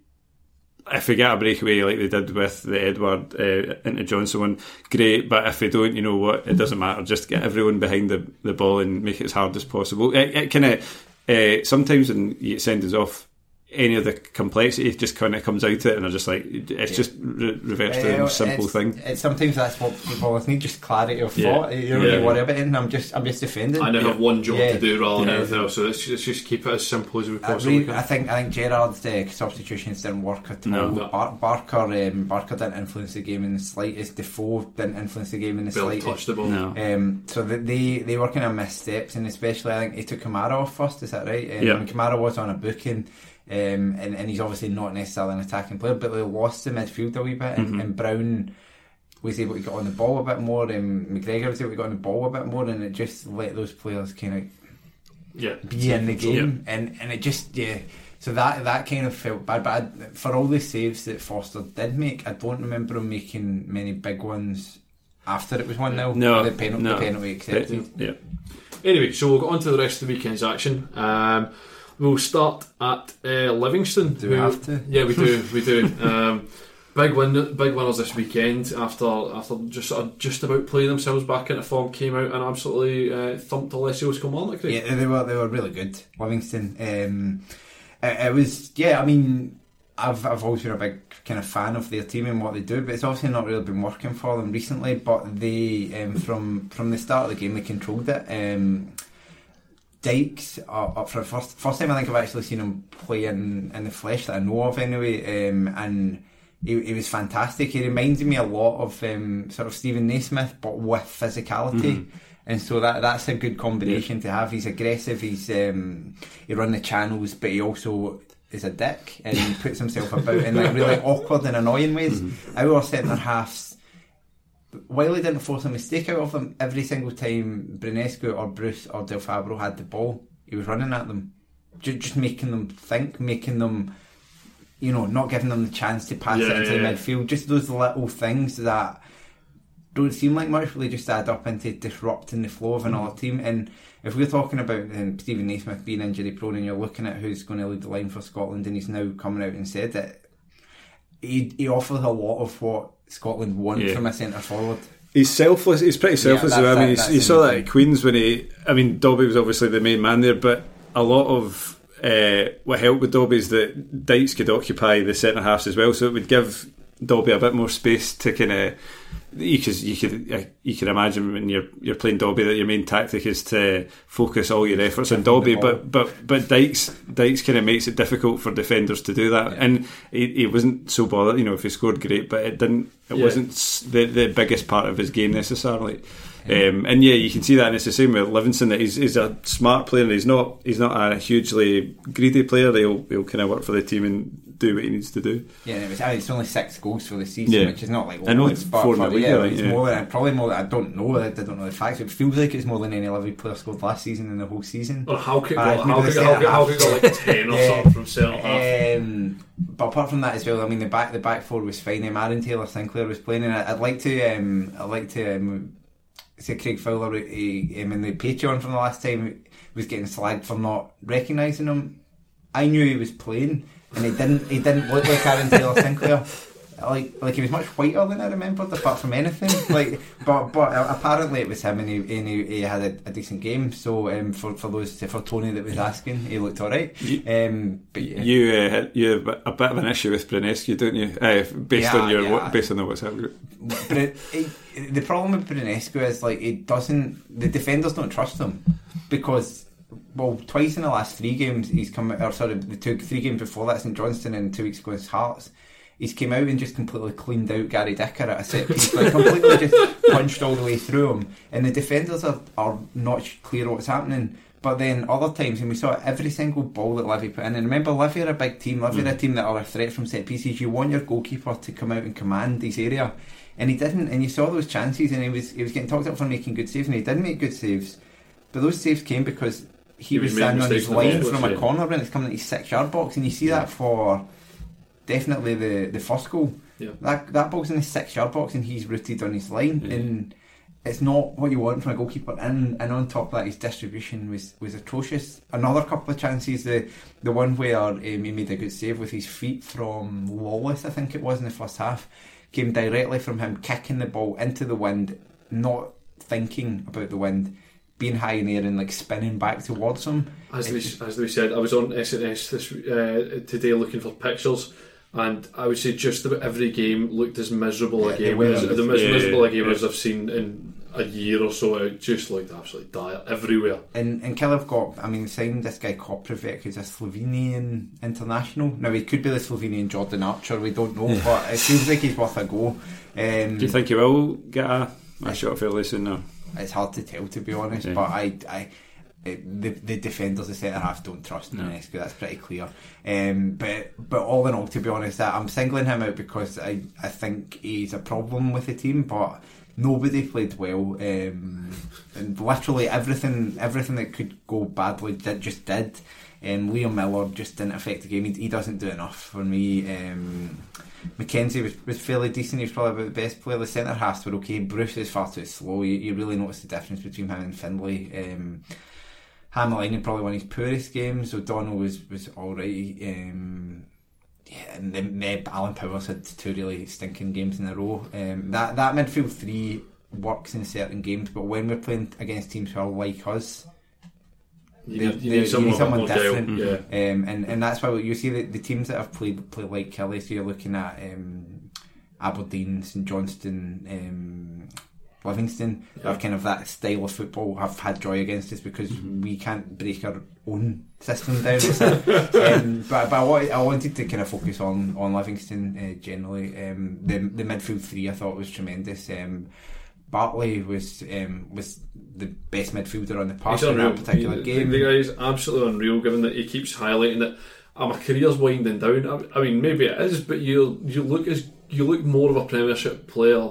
if we get a breakaway like they did with the Edouard uh, into Johnston one, great. But if we don't, you know what, it doesn't matter. Just get everyone behind the, the ball and make it as hard as possible. It, it kind of uh, sometimes when you send us off, any of the complexity just kind of comes out of it, and they're just like it's just re- reversed to Uh, a simple it's, thing. It's sometimes that's what people always need, just clarity of Yeah. thought. You don't Yeah. really worry about it. and I'm just, I'm just defending. I now have one job Yeah. to do rather than Yeah. anything else. So let's, let's just keep it as simple as we I, possibly re- can. I think I think Gerrard's uh, substitutions didn't work at all. No. No. Bar- Barker um, Barker didn't influence the game in the slightest. Defoe didn't influence the game in the Barely slightest. touched the ball. No. Um, so that they they were kind of missteps, and especially I think he took Kamara off first. Is that right? Um, Yeah. Kamara was on a booking, um, and and he's obviously not necessarily an attacking player, but they lost the midfield a wee bit, and, Mm-hmm. and Brown was able to get on the ball a bit more, and McGregor was able to get on the ball a bit more, and it just let those players kind of Yeah. be in the game, and and it just yeah. So that that kind of felt bad, but I, for all the saves that Forster did make, I don't remember him making many big ones after it was one 0 No, the penalty, no. the penalty accepted. Yeah. Anyway, so we'll go on to the rest of the weekend's action. Um, We'll start at uh, Livingston. Do we have to? Yeah, we do. We do. Um, big win, big winners this weekend after after just sort of just about playing themselves back into form. Came out and absolutely uh, thumped Alessio's Kilmarnock. Yeah, they were they were really good. Livingston. Um, it, it was yeah. I mean, I've I've always been a big kind of fan of their team and what they do, but it's obviously not really been working for them recently. But they um, from from the start of the game they controlled it. Um, Dykes, uh, up for the first first time I think I've actually seen him play in, in the flesh that I know of anyway, um, and he, he was fantastic. He reminded me a lot of um, sort of Steven Naismith, but with physicality. And so that that's a good combination to have. He's aggressive. He's um, he run the channels, but he also is a dick and he puts himself about in like really awkward and annoying ways. Our centre halves, while he didn't force a mistake out of them, every single time Branescu or Bruce or Del Fabro had the ball, he was running at them, just, just making them think, making them, you know, not giving them the chance to pass Yeah, it into yeah, the yeah. midfield. Just those little things that don't seem like much, but they just add up into disrupting the flow of another team. And if we're talking about um, Steven Naismith being injury prone, and you're looking at who's going to lead the line for Scotland, and he's now coming out and said that he, he offers a lot of what Scotland want Yeah. from a centre forward. He's selfless. He's pretty selfless. Yeah. I mean, that's- he's- you saw that at Queens when he. I mean, Dobbie was obviously the main man there, but a lot of uh, what helped with Dobbie is that Dykes could occupy the centre halves as well, so it would give Dobbie a bit more space to kind of. Because you could uh, you can imagine when you're you're playing Dobbie that your main tactic is to focus all your efforts on Dobbie, but but but Dykes Dykes kind of makes it difficult for defenders to do that, and he, he wasn't so bothered. You know, if he scored, great, but it didn't. It Yeah. wasn't the the biggest part of his game necessarily. Um, and yeah, you can see that, and it's the same with Livingston. That he's, he's a smart player. and He's not he's not a hugely greedy player. He'll he'll kind of work for the team and do what he needs to do. Yeah, it was, uh, it's only six goals for the season, Yeah. which is not like I know it's but four in for- the league, yeah, I it's yeah. more than probably more than I don't know. I don't know the facts. It feels like it's more than any Liverpool player scored last season in the whole season. Or how could Uh, go, how could the how could, how centre could go like ten or Yeah. something from centre half? Um, but apart from that as well, I mean the back the back four was fine. Um, Aaron Taylor Sinclair was playing, and I- I'd like to um, I'd like to um, say Craig Fowler he, um, in the Patreon from the last time was getting slagged for not recognising him. I knew he was playing, and he didn't he didn't look like Aaron Taylor Sinclair. Like, like he was much whiter than I remembered, apart from anything. Like, but but apparently it was him, and he and he, he had a, a decent game. So um, for for those for Tony that was asking, he looked all right. Um, but yeah. You uh, you have a bit of an issue with Branescu, don't you? Uh, based Yeah, on your yeah. based on the WhatsApp group. but the problem with Branescu is like it doesn't. The defenders don't trust him because well, twice in the last three games he's come. Out or sorry, the two three games before that, St Johnstone and two weeks ago against Hearts. He's came out and just completely cleaned out Gary Dicker at a set piece, like completely just punched all the way through him. And the defenders are, are not clear what's happening. But then other times, and we saw every single ball that Livi put in. And remember, Livi are a big team. Livi are a mm. team that are a threat from set pieces. You want your goalkeeper to come out and command this area, and he didn't. And you saw those chances, and he was he was getting talked up for making good saves, and he didn't make good saves. But those saves came because he, He was standing on his in line from a yeah. corner when it's coming into his six yard box, and you see that for definitely the the first goal. Yeah. That that ball's in the six yard box, and he's rooted on his line, and it's not what you want from a goalkeeper. And and on top of that, his distribution was was atrocious. Another couple of chances, the the one where um, he made a good save with his feet from Wallace, I think it was in the first half, came directly from him kicking the ball into the wind, not thinking about the wind. Being high in the air and like spinning back towards him. As It's we, as we said, I was on SNS this uh, today looking for pictures, and I would say just about every game looked as miserable a Yeah, they game as the most Yeah, miserable a game yeah. as I've seen in a year or so. It just looked absolutely dire everywhere. And and Killev got, I mean, signed this guy Koprivec, who's a Slovenian international. Now he could be the Slovenian Jordan Archer, we don't know, but it seems like he's worth a go. Um, Do you think he will get a, a shot fairly soon? Or? It's hard to tell, to be honest. Yeah. But I, I, the the defenders, the centre half, don't trust No. Ionescu. That's pretty clear. Um, but but all in all, to be honest, I'm singling him out because I I think he's a problem with the team, but. Nobody played well, um, and literally everything everything that could go badly did, just did. Um, Liam Millar just didn't affect the game. He, he doesn't do enough for me. Um, McKenzie was, was fairly decent. He was probably about the best player. The centre halves were okay. Bruce is far too slow. You, you really notice the difference between him and Findlay. Um, Hamilton probably one of his poorest games. O'Donnell was was all right. Um, yeah, and then uh, Alan Power's had two really stinking games in a row. Um, that that midfield three works in certain games, but when we're playing against teams who are like us, You they're- need, you need someone, someone different. Yeah. Um, and, and that's why you see the, the teams that have played play like Killie. So you're looking at um, Aberdeen, St Johnstone, um, Livingston. Yeah. Have kind of that style of football. Have had joy against us because Mm-hmm. we can't break our own system down. Um, but but I, wa- I wanted to kind of focus on on Livingston uh, generally. Um, the the midfield three I thought was tremendous. Um, Bartley was um, was the best midfielder on the park in that particular He- game. The guy is absolutely unreal, given that he keeps highlighting that oh, my career's winding down. I, I mean, maybe it is, but you you look as you look more of a Premiership player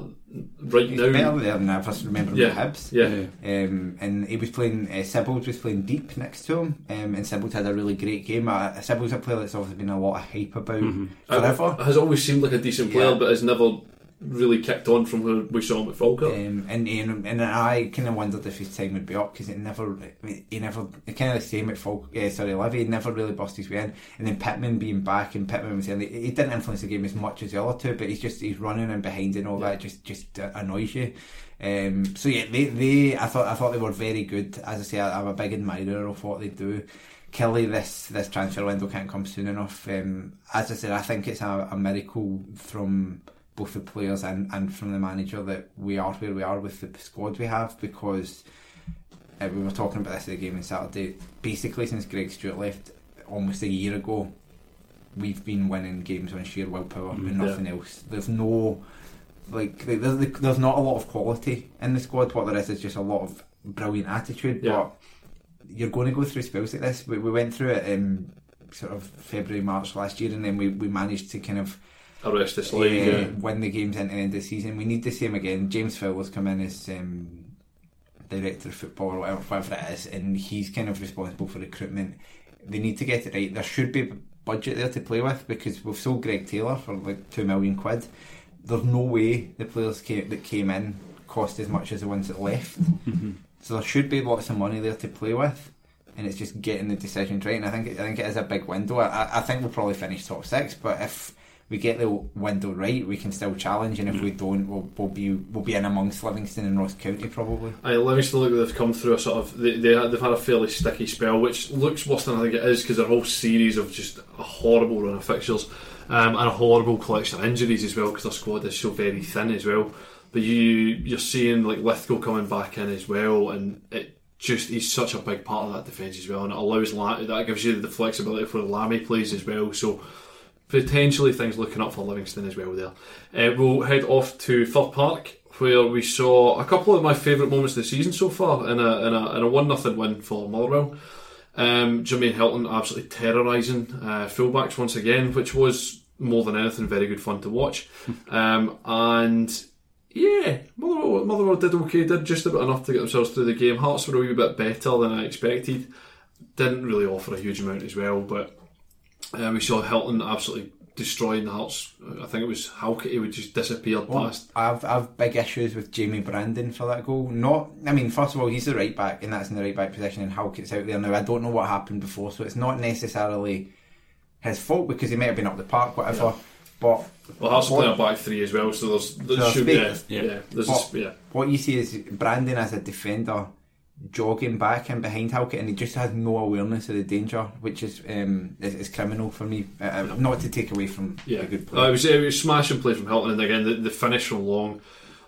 right He's now. better there than I first remember Yeah, Hibs. yeah. Um, and he was playing, uh, Sibbald was playing deep next to him, um, and Sibbald had a really great game. Uh, Sibbald a player that's obviously been a lot of hype about forever. Uh, has always seemed like a decent player, Yeah. but has never really kicked on from where we saw him at Falkirk. Um, and, and and I kind of wondered if his time would be up because it never, he never, kind of the same at Folk, uh, sorry, Levy, he never really bust his way in. And then Pittman being back, and Pittman was saying he didn't influence the game as much as the other two, but he's just he's running and behind and all that just just uh, annoys you. Um, so yeah, they, they I thought I thought they were very good. As I say, I, I'm a big admirer of what they do. Killie, this this transfer window can't come soon enough. Um, as I said, I think it's a, a miracle from both the players and, and from the manager that we are where we are with the squad we have because uh, we were talking about this at the game on Saturday. Basically, since Greg Stewart left almost a year ago, we've been winning games on sheer willpower and yeah. nothing else. There's no like there's, there's not a lot of quality in the squad. What there is is just a lot of brilliant attitude. Yeah. But you're going to go through spells like this. We, we went through it in sort of February, March last year, and then we, we managed to kind of Arrest this league. uh, yeah. win the games into the end of the season. We need the same again. James Fowler's come in as um, director of football or whatever, whatever it is, and he's kind of responsible for recruitment. They need to get it right. There should be budget there to play with because we've sold Greg Taylor for like two million quid. There's no way the players came, that came in cost as much as the ones that left. So there should be lots of money there to play with, and it's just getting the decisions right. And I think I think it is a big window. I, I think we'll probably finish top six, but if we get the window right, we can still challenge. And if we don't, we'll, we'll be we'll be in amongst Livingston and Ross County probably. I Livingston look like they've come through a sort of they, they they've had a fairly sticky spell, which looks worse than I think it is because their whole series of just a horrible run of fixtures um, and a horrible collection of injuries as well because their squad is so very thin as well. But you you're seeing like Lithgow coming back in as well, and it just he's such a big part of that defence as well, and it allows that gives you the flexibility for Lammy plays as well. So potentially things looking up for Livingston as well there. Uh, we'll head off to Fir Park where we saw a couple of my favourite moments of the season so far in a in a, in a one nothing win for Motherwell. Um, Jermaine Hylton absolutely terrorising uh, fullbacks once again, which was more than anything very good fun to watch. um, and yeah, Motherwell, Motherwell did okay, did just about enough to get themselves through the game. Hearts were a wee bit better than I expected. Didn't really offer a huge amount as well, but uh, we saw Hylton absolutely destroying the Hearts. I think it was Halkett, he would just disappear past. I've I've big issues with Jamie Brandon for that goal. Not, I mean, first of all, he's the right back, and that's in the right back position, and Halkett's out there now. I don't know what happened before, so it's not necessarily his fault because he might have been up the park, whatever. But Well, Hearts playing a back three as well, so there's, there there's should be space. yeah, yeah, there's But sp- yeah. what you see is Brandon as a defender jogging back and behind Halkett, and he just has no awareness of the danger, which is um, is, is criminal for me. Uh, uh, not to take away from Yeah, a good Uh, player. it was it was smashing play from Hylton, and again the, the finish from Long.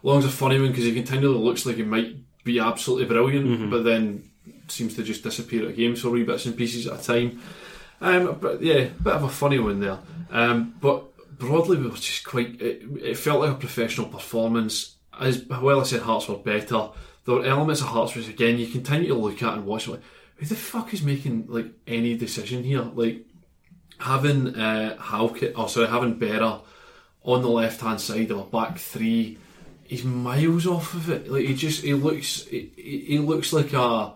Long's a funny one because he continually looks like he might be absolutely brilliant, but then seems to just disappear at games for wee bits and pieces at a time. Um, but yeah, bit of a funny one there. Um, but broadly, we were just quite. It, it felt like a professional performance. As well, I said Hearts were better. There were elements of Hearts which again you continue to look at and watch. Like, who the fuck is making like any decision here? Like having uh, Halkett, oh sorry, having Berra on the left hand side of a back three, he's miles off of it. Like he just he looks he he looks like a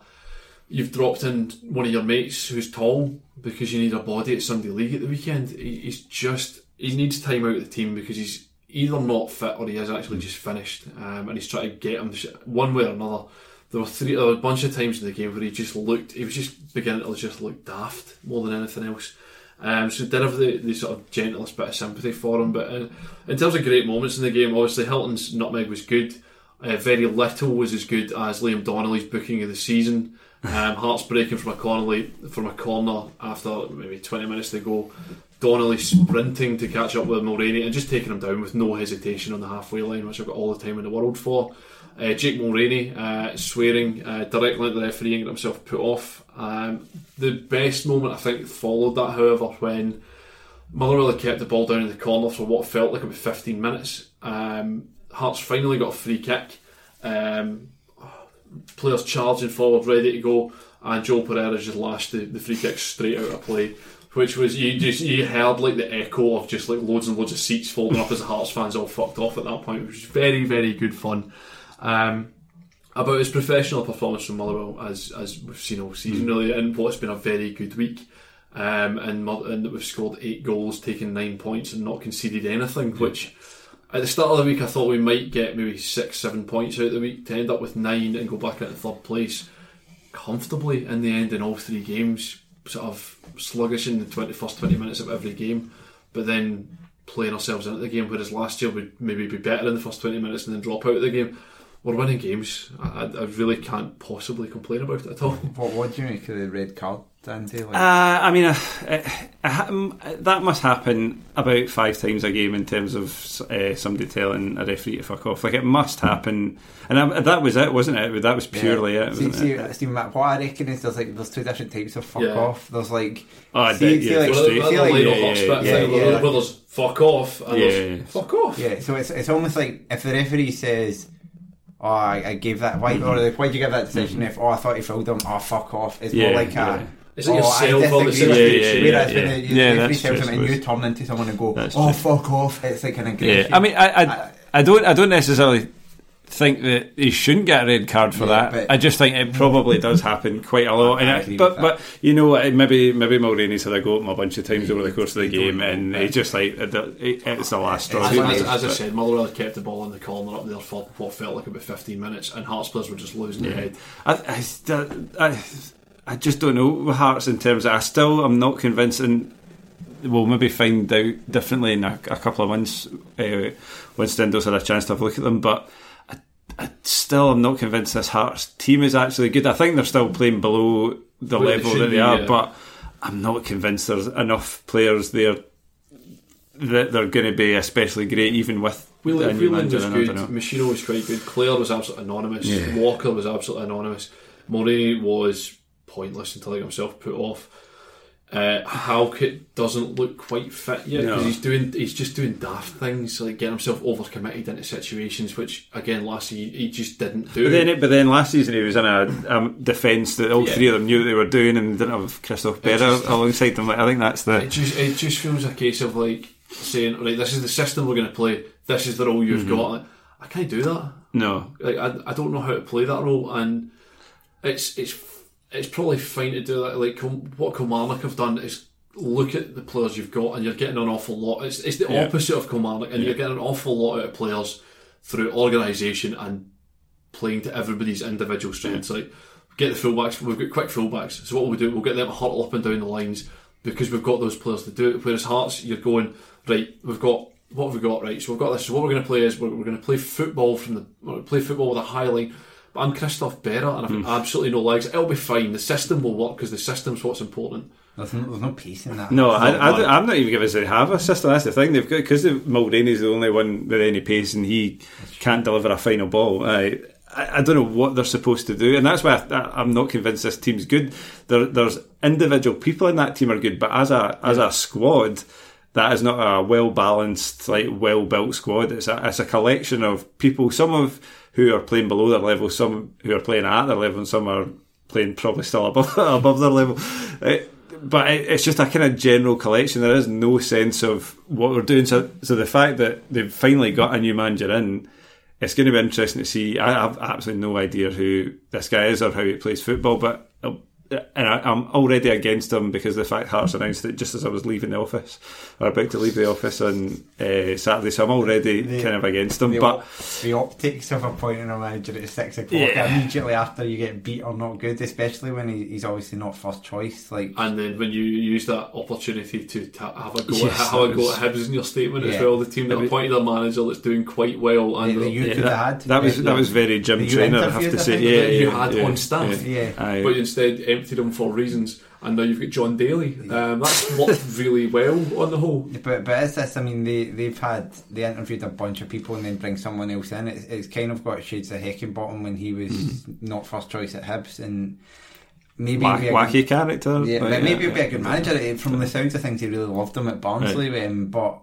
you've dropped in one of your mates who's tall because you need a body at Sunday League at the weekend. He, he's just he needs time out of the team because he's either not fit or he is actually just finished, um, and he's trying to get him one way or another there were three, there were a bunch of times in the game where he just looked, he was just beginning to just look daft more than anything else. Um, so did have the, the sort of gentlest bit of sympathy for him. But in, in terms of great moments in the game, obviously Hylton's nutmeg was good. Uh, very little was as good as Liam Donnelly's booking of the season. Um, Hearts breaking from a corner from a corner after maybe 20 minutes to go. Donnelly sprinting to catch up with Mulraney and just taking him down with no hesitation on the halfway line, which I've got all the time in the world for. Uh, Jake Mulraney uh, swearing uh, directly at the referee and getting himself put off. Um, the best moment I think followed that, however, when Motherwell kept the ball down in the corner for what felt like about 15 minutes. Um, Hearts finally got a free kick. Um, players charging forward, ready to go, and Joel Pereira just lashed the, the free kick straight out of play which was you just you heard like the echo of just like loads and loads of seats folding up as the Hearts fans all fucked off at that point, which was very very good fun. Um, about his professional performance from Motherwell as as we've seen all season really, and what's been a very good week. Um, and and we've scored eight goals, taken nine points, and not conceded anything. Which at the start of the week I thought we might get maybe six, seven points out of the week to end up with nine and go back into third place comfortably in the end in all three games sort of sluggish in the 20, 20 minutes of every game, but then playing ourselves into the game. Whereas last year we'd maybe be better in the first 20 minutes and then drop out of the game. We're winning games. I, I really can't possibly complain about it at all. What, what do you make of the red card? Dandy, like? Uh, I mean, uh, uh, um, that must happen about five times a game in terms of uh, somebody telling a referee to fuck off. Like it must happen, and I, that was it, wasn't it? That was purely yeah. it. See, see, it? see, what I reckon is there's like there's two different types of fuck Yeah. off. There's like Oh, I see, did, see, yeah, like, frustration. see, Well, like, the yeah, Leno yeah, yeah, yeah, where, like- where there's fuck off and Yeah, there's yeah. fuck off. Yeah, so it's it's almost like if the referee says, "Oh, I, I gave that why or like, why'd you give that decision?" If oh, I thought he fouled him, oh fuck off. It's Yeah, more like yeah. A. Is it oh, yourself I or the disagree. situation? Yeah, yeah, Whereas yeah, when yeah. the, Yeah, the referee that's tells true, him I and you suppose. turn into someone and go, That's "Oh, true. fuck off," it's like an Yeah, aggression. I mean, I, I, I don't, I don't necessarily think that he shouldn't get a red card for Yeah, that. but- I just think it probably does happen quite a lot. I And agree it, but, with but you know, what, maybe maybe Mulraney's had a go at him a bunch of times over the course of the game, and he just like it- it- it's the last straw. As, as, But- as I said, Motherwell had kept the ball in the corner up there for what felt like about 15 minutes, and Hearts players were just losing their head. I, I, st- I, I just don't know Hearts in terms of. I still am not convinced, and we'll maybe find out differently in a, a couple of months uh, when Stendel's had a chance to have a look at them. But I, I still am not convinced this Hearts team is actually good. I think they're still playing below the Where they level should that they be, are, yeah. but I'm not convinced there's enough players there that they're going to be especially great, even with the Whelan, new Whelan manager. was good, don't. Meshino was quite good, Clare was absolutely anonymous, Yeah. Walker was absolutely anonymous, Mulraney was pointless until he himself put off. Uh, Halkett doesn't look quite fit yet because No. he's doing he's just doing daft things like getting himself overcommitted into situations which again last year he just didn't do. But then, but then last season he was in a um, defence that all Yeah. three of them knew what they were doing and didn't have Christophe Berra alongside them. Like, I think that's the It just it just feels a case of like saying, right, this is the system we're going to play. This is the role you've Mm-hmm. got. Like, I can't do that. no. Like I, I don't know how to play that role, and it's it's it's probably fine to do that. Like what Kilmarnock have done is look at the players you've got, and you're getting an awful lot. It's it's the Yeah. opposite of Kilmarnock, and you're getting an awful lot out of players through organisation and playing to everybody's individual strengths. Like get the fullbacks, we've got quick fullbacks. So what we'll do, we'll get them hurtle up and down the lines because we've got those players to do it. Whereas Hearts, you're going right. We've got what have we got right. So we've got this. So what we're going to play is we're, we're going to play football from the we're play football with a high line. But I'm Christophe Berra and I've got hmm. absolutely no legs. It'll be fine. The system will work because the system's what's important. There's no, there's no peace in that. No, I, I, I'm not even convinced they have a system. That's the thing. They've got because Mulraney's the only one with any pace, and he can't deliver a final ball. I, I, I don't know what they're supposed to do, and that's why I, I'm not convinced this team's good. There, there's individual people in that team are good, but as a as a squad, that is not a well balanced, like well built squad. It's a it's a collection of people. Some of who are playing below their level, some who are playing at their level, and some are playing probably still above above their level. It, but it, it's just a kind of general collection. There is no sense of what we're doing. So, so the fact that they've finally got a new manager in, it's going to be interesting to see. I have absolutely no idea who this guy is or how he plays football, but and I, I'm already against them because the fact Hearts announced it just as I was leaving the office or about to leave the office on uh, Saturday, so I'm already The- kind of against them. the, but op- the optics of appointing a manager at six o'clock Yeah. immediately after you get beat are not good, especially when he, he's obviously not first choice. Like And then when you use that opportunity to ta have a go, Yes, at, have a that go was- at Hibs in your statement as well, the team that appointed a manager that's doing quite well, and the, the the- you Yeah, could that, have had. that was that was very Jim Traynor, I have to say. think, Yeah, you yeah, had yeah, on staff. Yeah. Aye. but you instead him for reasons, and now you've got John Daly. Um, that's worked really well on the whole. But but it's this. I mean, they they've had they interviewed a bunch of people and then bring someone else in. It's, it's kind of got shades of Heckingbottom when he was Mm-hmm. not first choice at Hibs and maybe Wack, wacky good- character. Yeah, but but maybe yeah. he'll be a good manager. From the sounds of things, he really loved him at Barnsley, um, but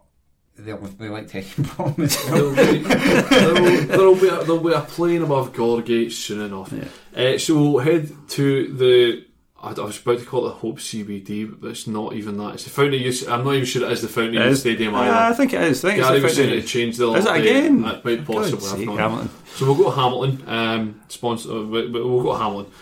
they they liked Heckingbottom as. There'll be, there'll, there'll be a, there'll be a plane above Gorgate soon enough. Uh, so we'll head to the. I, I was about to call it the Hope CBD, but it's not even that. It's the Fountain of Youth. I'm not even sure it is the Fountain of Youth is- Stadium Ah, I think it is. I think Gary it's was saying it changed the Is it again? That might God's possibly not. Hamilton. So we'll go to Hamilton, um, sponsor, uh, but but we'll go to Hamilton,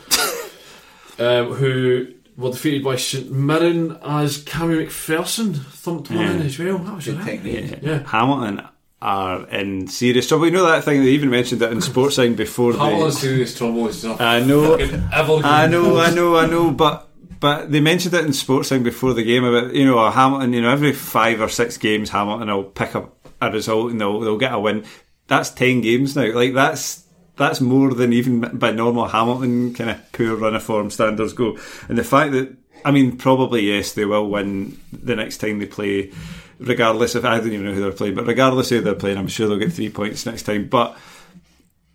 um, who were defeated by St Mirren as Cammy MacPherson thumped one in as well. That was Good right. technique. Yeah. Hamilton are in serious trouble. You know that thing they even mentioned it in Sportsline before Hamilton's they. serious trouble is I know. I know, I know, I know, but but they mentioned it in Sports Thing before the game about you know Hamilton. You know every five or six games Hamilton will pick up a result and they'll they'll get a win. That's ten games now. Like that's. That's more than even by normal Hamilton kind of poor run of form standards go. And the fact that, I mean, probably yes, they will win the next time they play, regardless of, I don't even know who they're playing, but regardless of who they're playing, I'm sure they'll get three points next time. But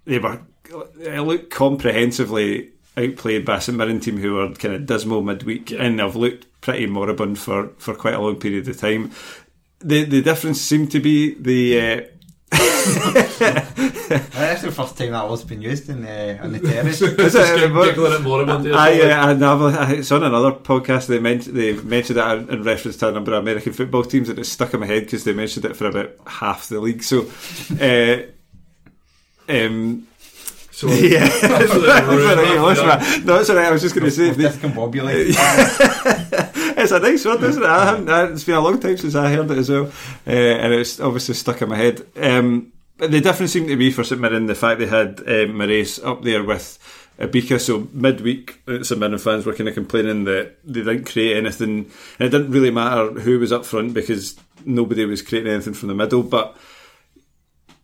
they were it looked comprehensively outplayed by a St Mirren team who were kind of dismal midweek and have looked pretty moribund for, for quite a long period of time. The the difference seemed to be the uh, That's the first time that was been used in the on the terrace. Is it? Just giggling at Moribund. or I, something. uh, I know, I- it's on another podcast. They mentioned they mentioned it in reference to a number of American football teams, and it stuck in my head because they mentioned it for about half the league. So, uh, um, So, yeah, absolutely That's ruined all right, that. listen, man. no, it's all right. I was just going to say they- Discombobulate. it's a nice word, isn't it? I haven't, uh, it's been a long time since I heard it as well, uh, and it's obviously stuck in my head. Um, but the difference seemed to be for St Mirren the fact they had uh, Morias up there with Obika. So midweek, uh, St Mirren fans were kind of complaining that they didn't create anything, and it didn't really matter who was up front because nobody was creating anything from the middle. But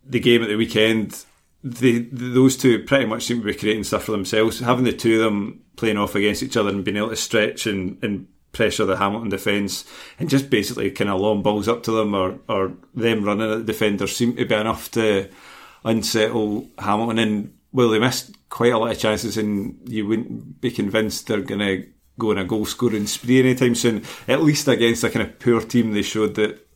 the game at the weekend, they, those two pretty much seem to be creating stuff for themselves. Having the two of them playing off against each other and being able to stretch and, and pressure the Hamilton defence and just basically kind of long balls up to them or, or them running at the defenders seem to be enough to unsettle Hamilton. And well, they missed quite a lot of chances, and you wouldn't be convinced they're going to go on a goal scoring spree anytime soon. At least against a kind of poor team, they showed that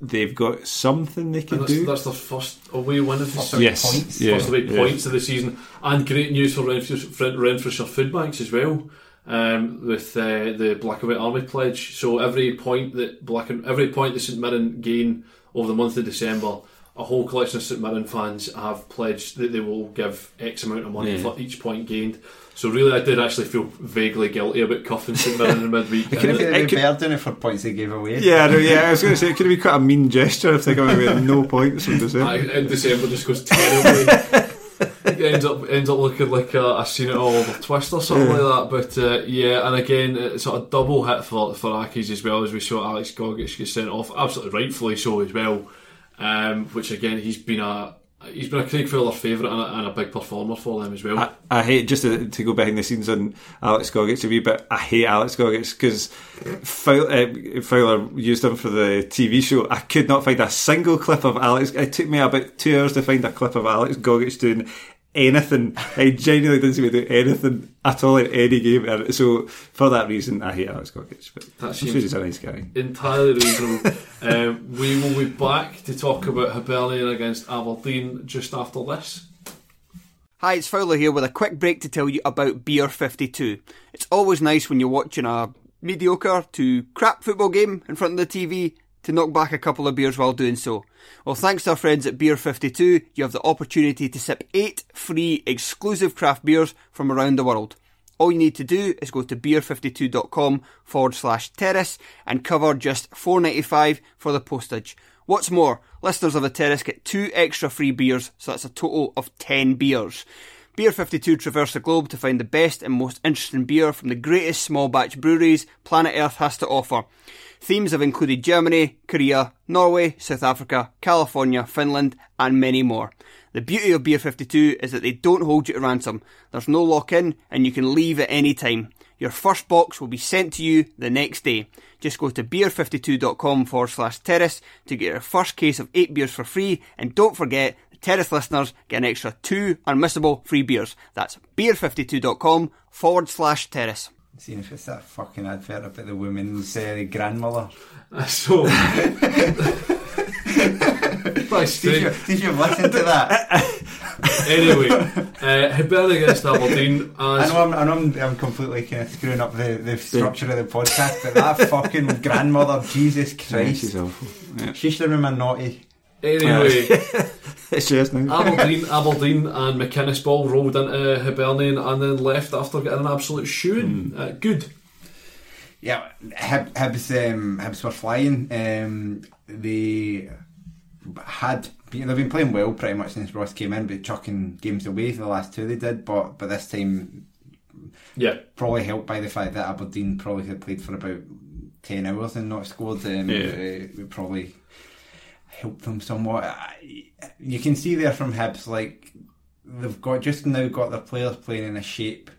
they've got something they can And that's, do. that's their first away win of the First season. Yes, points. yeah, First away yeah. points of the season, and great news for Renfrewshire, Renfrewshire Food Banks as well. Um, with uh, the Black and White Army pledge, so every point that Black and every point that St Mirren gain over the month of December, a whole collection of St Mirren fans have pledged that they will give X amount of money Yeah. for each point gained. So really, I did actually feel vaguely guilty about cuffing St Mirren in midweek. It could have been- it could- doing it for points they gave away. Yeah, I know, yeah, I was going to say it could be quite a mean gesture if they go away no points from December. I, in December just goes terribly. ends up ends up looking like a, a seen it all over twist or something like that. But uh, yeah, and again, it's sort of double hit for for Accies as well as we saw Alex Gogic get sent off, absolutely rightfully so as well. Um, which again, he's been a he's been a Craig Fowler favourite and a, and a big performer for them as well. I, I hate just to, to go behind the scenes on Alex Gogic a wee bit. I hate Alex Gogic because Fowler, uh, Fowler used him for the TV show. I could not find a single clip of Alex. It took me about two hours to find a clip of Alex Gogic doing anything. I genuinely didn't see me do anything at all in any game. So for that reason, I hate Alex Gogic. But That I'm sure seems- he's a nice guy. entirely reasonable. um, we will be back to talk about Hibernian against Aberdeen just after this. Hi, it's Fowler here with a quick break to tell you about Beer 52. It's always nice when you're watching a mediocre to crap football game in front of the TV to knock back a couple of beers while doing so. Well, thanks to our friends at Beer 52, you have the opportunity to sip eight free exclusive craft beers from around the world. All you need to do is go to beer52.com forward slash terrace and cover just four ninety five for the postage. What's more, listeners of the terrace get two extra free beers, so that's a total of 10 beers. Beer 52 traverse the globe to find the best and most interesting beer from the greatest small batch breweries planet Earth has to offer. Themes have included Germany, Korea, Norway, South Africa, California, Finland, and many more. The beauty of Beer 52 is that they don't hold you to ransom. There's no lock in, and you can leave at any time. Your first box will be sent to you the next day. Just go to beer52.com forward slash terrace to get your first case of 8 beers for free, and don't forget, the Terrace listeners get an extra 2 unmissable free beers. That's beer52.com forward slash terrace. See if it's that fucking advert about the woman's uh, grandmother. So, That's Did you, did you listen to that? anyway, uh, Hibernia against Aberdeen. I As know, I'm, I know I'm, I'm completely kind of screwing up the, the structure of the podcast, but that fucking grandmother, Jesus Christ. she's awful. Yeah. She should have been naughty. Anyway, It's just now. Aberdeen, Aberdeen, and McInnes ball rolled into Hibernian and then left after getting an absolute shoeing. Uh, good. Yeah, Hib, Hibs, um, Hibs were flying. Um, they had they've been playing well pretty much since Ross came in, but chucking games away for the last two they did. But but this time, Yeah, probably helped by the fact that Aberdeen probably had played for about ten hours and not scored. Um, Yeah. uh, probably helped them somewhat. I- You can see there from Hibs like they've got just now got their players playing in a shape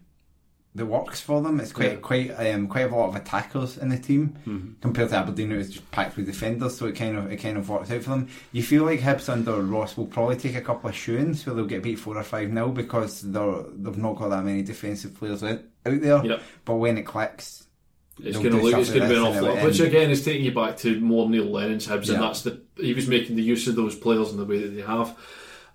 that works for them. It's quite Yeah. quite um, quite a lot of attackers in the team Mm-hmm. compared to Aberdeen. It was just packed with defenders, so it kind of it kind of works out for them. You feel like Hibs under Ross will probably take a couple of shootings where they'll get beat four or five nil because they're they've not got that many defensive players out, out there. Yep. But when it clicks, it's going to look. It's going to be an like awful lot. Which again is taking you back to more Neil Lennon's Hibs, Yeah. and that's the he was making the use of those players in the way that they have.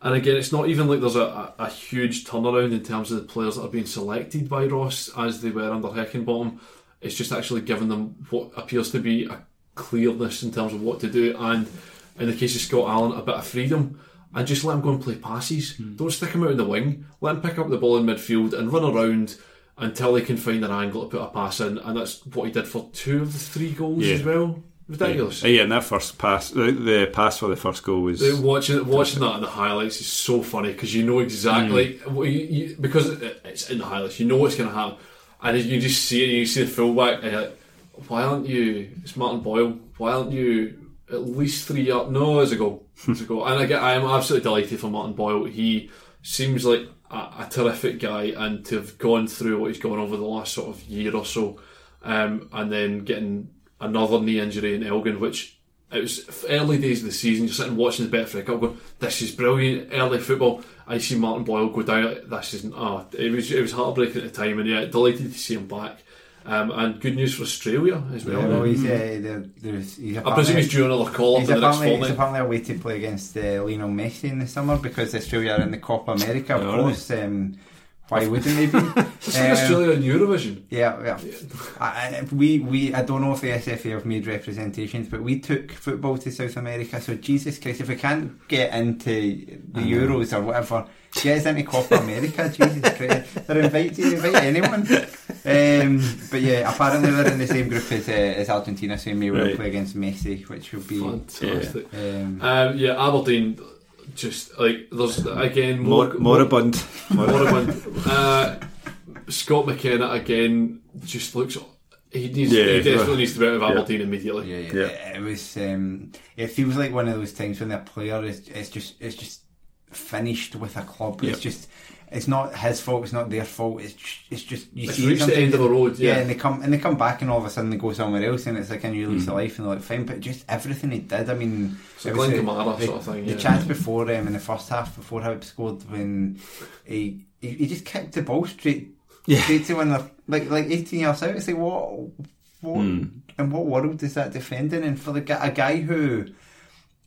And again, it's not even like there's a, a, a huge turnaround in terms of the players that are being selected by Ross as they were under Heckingbottom. It's just actually giving them what appears to be a clearness in terms of what to do, and in the case of Scott Allan, a bit of freedom. And just let him go and play passes. Don't stick him out in the wing. Let him pick up the ball in midfield and run around until he can find an angle to put a pass in. And that's what he did for two of the three goals Yeah. as well. Ridiculous. Uh, yeah, and that first pass, the, the pass for the first goal was. Watching watching that in the highlights is so funny because you know exactly Mm. you, you, because it's in the highlights. You know what's going to happen, and you just see it. and You see the fullback. And you're like, why aren't you? It's Martin Boyle. Why aren't you at least three up? No, there's a goal. There's a goal. And I get, I am absolutely delighted for Martin Boyle. He seems like a, a terrific guy, and to have gone through what he's gone over the last sort of year or so, um, and then getting another knee injury in Elgin, which it was early days of the season. You're sitting watching the Betfred Cup, going, "This is brilliant, early football." I see Martin Boyle go down. This isn't. Oh, it was it was heartbreaking at the time, and yeah, delighted to see him back. Um, and good news for Australia as well. Yeah, well, he's, uh, there, there's, he's I presume he's due another call up in the next apparently, he's fortnight. apparently away to play against uh, Lionel Messi in the summer because Australia are in the Copa America, of Oh, really? Um, why wouldn't they be? It's like Um, Australia in Eurovision. Yeah, yeah. I, I- we, we, I don't know if the SFA have made representations, but we took football to South America. So Jesus Christ, if we can't get into the Euros or whatever, get us into Copa America. Jesus Christ, they're invited. Invite anyone. Um, but yeah, apparently they're in the same group as, uh, as Argentina, so we will Right. play against Messi, which will be. Fantastic. Um, Um, yeah, Aberdeen. Just like there's again more, Mor- moribund. moribund. uh, Scott McKenna again just looks. He needs. Yeah. he definitely needs to be out of Yeah. Immediately. Yeah, yeah. Yeah. It was. Um, it feels like one of those times when a player is. It's just. It's just finished with a club. Yep. It's just. It's not his fault. It's not their fault. It's. Just, it's just. You It's see reached the sometimes end of a road, yeah. and they come and they come back, and all of a sudden they go somewhere else, and it's like a new lease Mm. of life, and they're like fine. But just everything he did. I mean, It's a it was Glenn the- the, sort of thing, The yeah. chance before um, in the first half, before Hibs scored, when he, he he just kicked the ball straight. Yeah. Straight to when they're like like eighteen yards out. It's like what what Hmm. in what world is that defending? And for the a guy who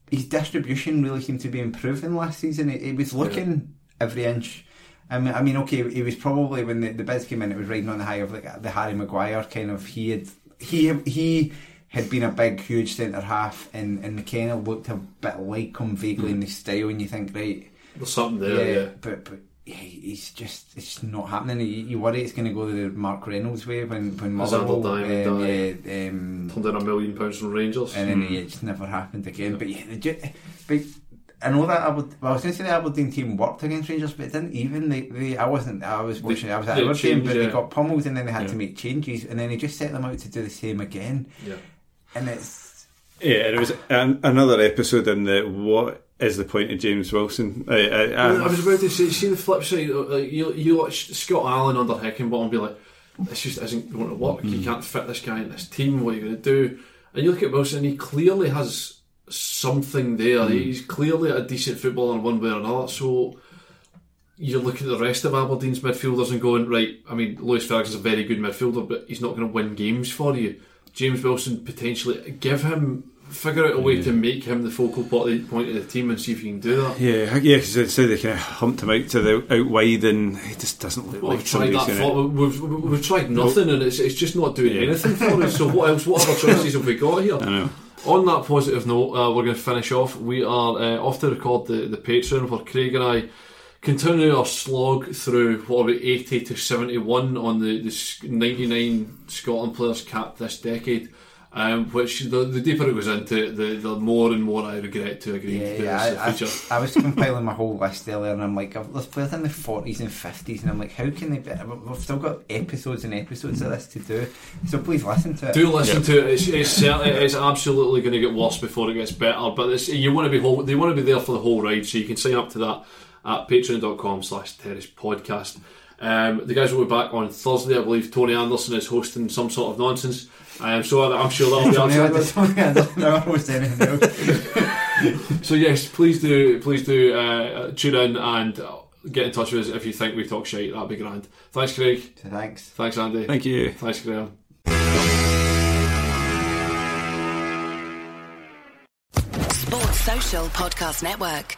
his distribution really seemed to be improving last season. It, he was looking every inch. I mean, I mean, okay, he was probably when the, the bids came in, it was riding on the high of like the Harry Maguire kind of. He had he he had been a big, huge centre half, and and McKenna looked a bit like him vaguely hmm. in the style, and you think, right, There's something there. Yeah. but but yeah, he's just it's not happening. You, you worry it's going to go the Mark Reynolds way when when Alexander Motherwell, um, died. yeah, um, Turned in a million pounds from Rangers. and then Hmm. yeah, it just never happened again. But yeah, the, ju- but I know that Aberdeen, well, I was going to say the Aberdeen team worked against Rangers, but it didn't even. They, they I wasn't. I was watching. I was at they Aberdeen, changed, but they got pummeled, and then they had Yeah. to make changes, and then he just set them out to do the same again. Yeah. And it's Yeah, it was an, another episode in the what is the point of James Wilson? Uh, uh, I, I, I, I was about to say, see the flip side. uh, Like you, you watch Scott Allan under Heckingbottom and be like, this just isn't going to work. You mm. can't fit this guy in this team. What are you going to do? And you look at Wilson, and he clearly has something there. Mm. He's clearly a decent footballer in one way or another. So you look at the rest of Aberdeen's midfielders and going, right, I mean, Lewis Ferguson's a very good midfielder, but he's not going to win games for you. James Wilson potentially give him, figure out a way to make him the focal point of the team and see if you can do that. yeah, yeah, because they say they kind of humped him out to the out wide, and he just doesn't look Well, like we've tried that. For, we've, we've, we've tried nothing, and it's, it's just not doing anything for us. So what else? What other choices have we got here? I know. On that positive note, uh, we're going to finish off. We are uh, off to record the the Patreon where Craig and I continue our slog through what about eighty to seventy one on the the ninety nine Scotland players capped this decade. Um, which the, the deeper it goes into, it, the the more and more I regret to agree to yeah, this I, feature. I, I was compiling my whole list earlier, and I'm like, I've, there's players in the 40s and 50s, and I'm like, how can they? Be, we've still got episodes and episodes of this to do, so please listen to it. Do listen to it. It's, it's certainly it's absolutely going to get worse before it gets better. But it's, you want to be whole, they want to be there for the whole ride, so you can sign up to that at patreon.com slash terrace podcast. Um, the guys will be back on Thursday, I believe. Tony Anderson is hosting some sort of nonsense, um, so I- I'm sure that'll be Tony, I absolutely. I don't know almost anything. So yes, please do, please do uh, tune in and uh, get in touch with us if you think we talk shite. That'd be grand. Thanks, Craig. Thanks. Thanks, Andy. Thank you. Thanks, Graham. Sports Social Podcast Network.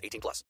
18 plus.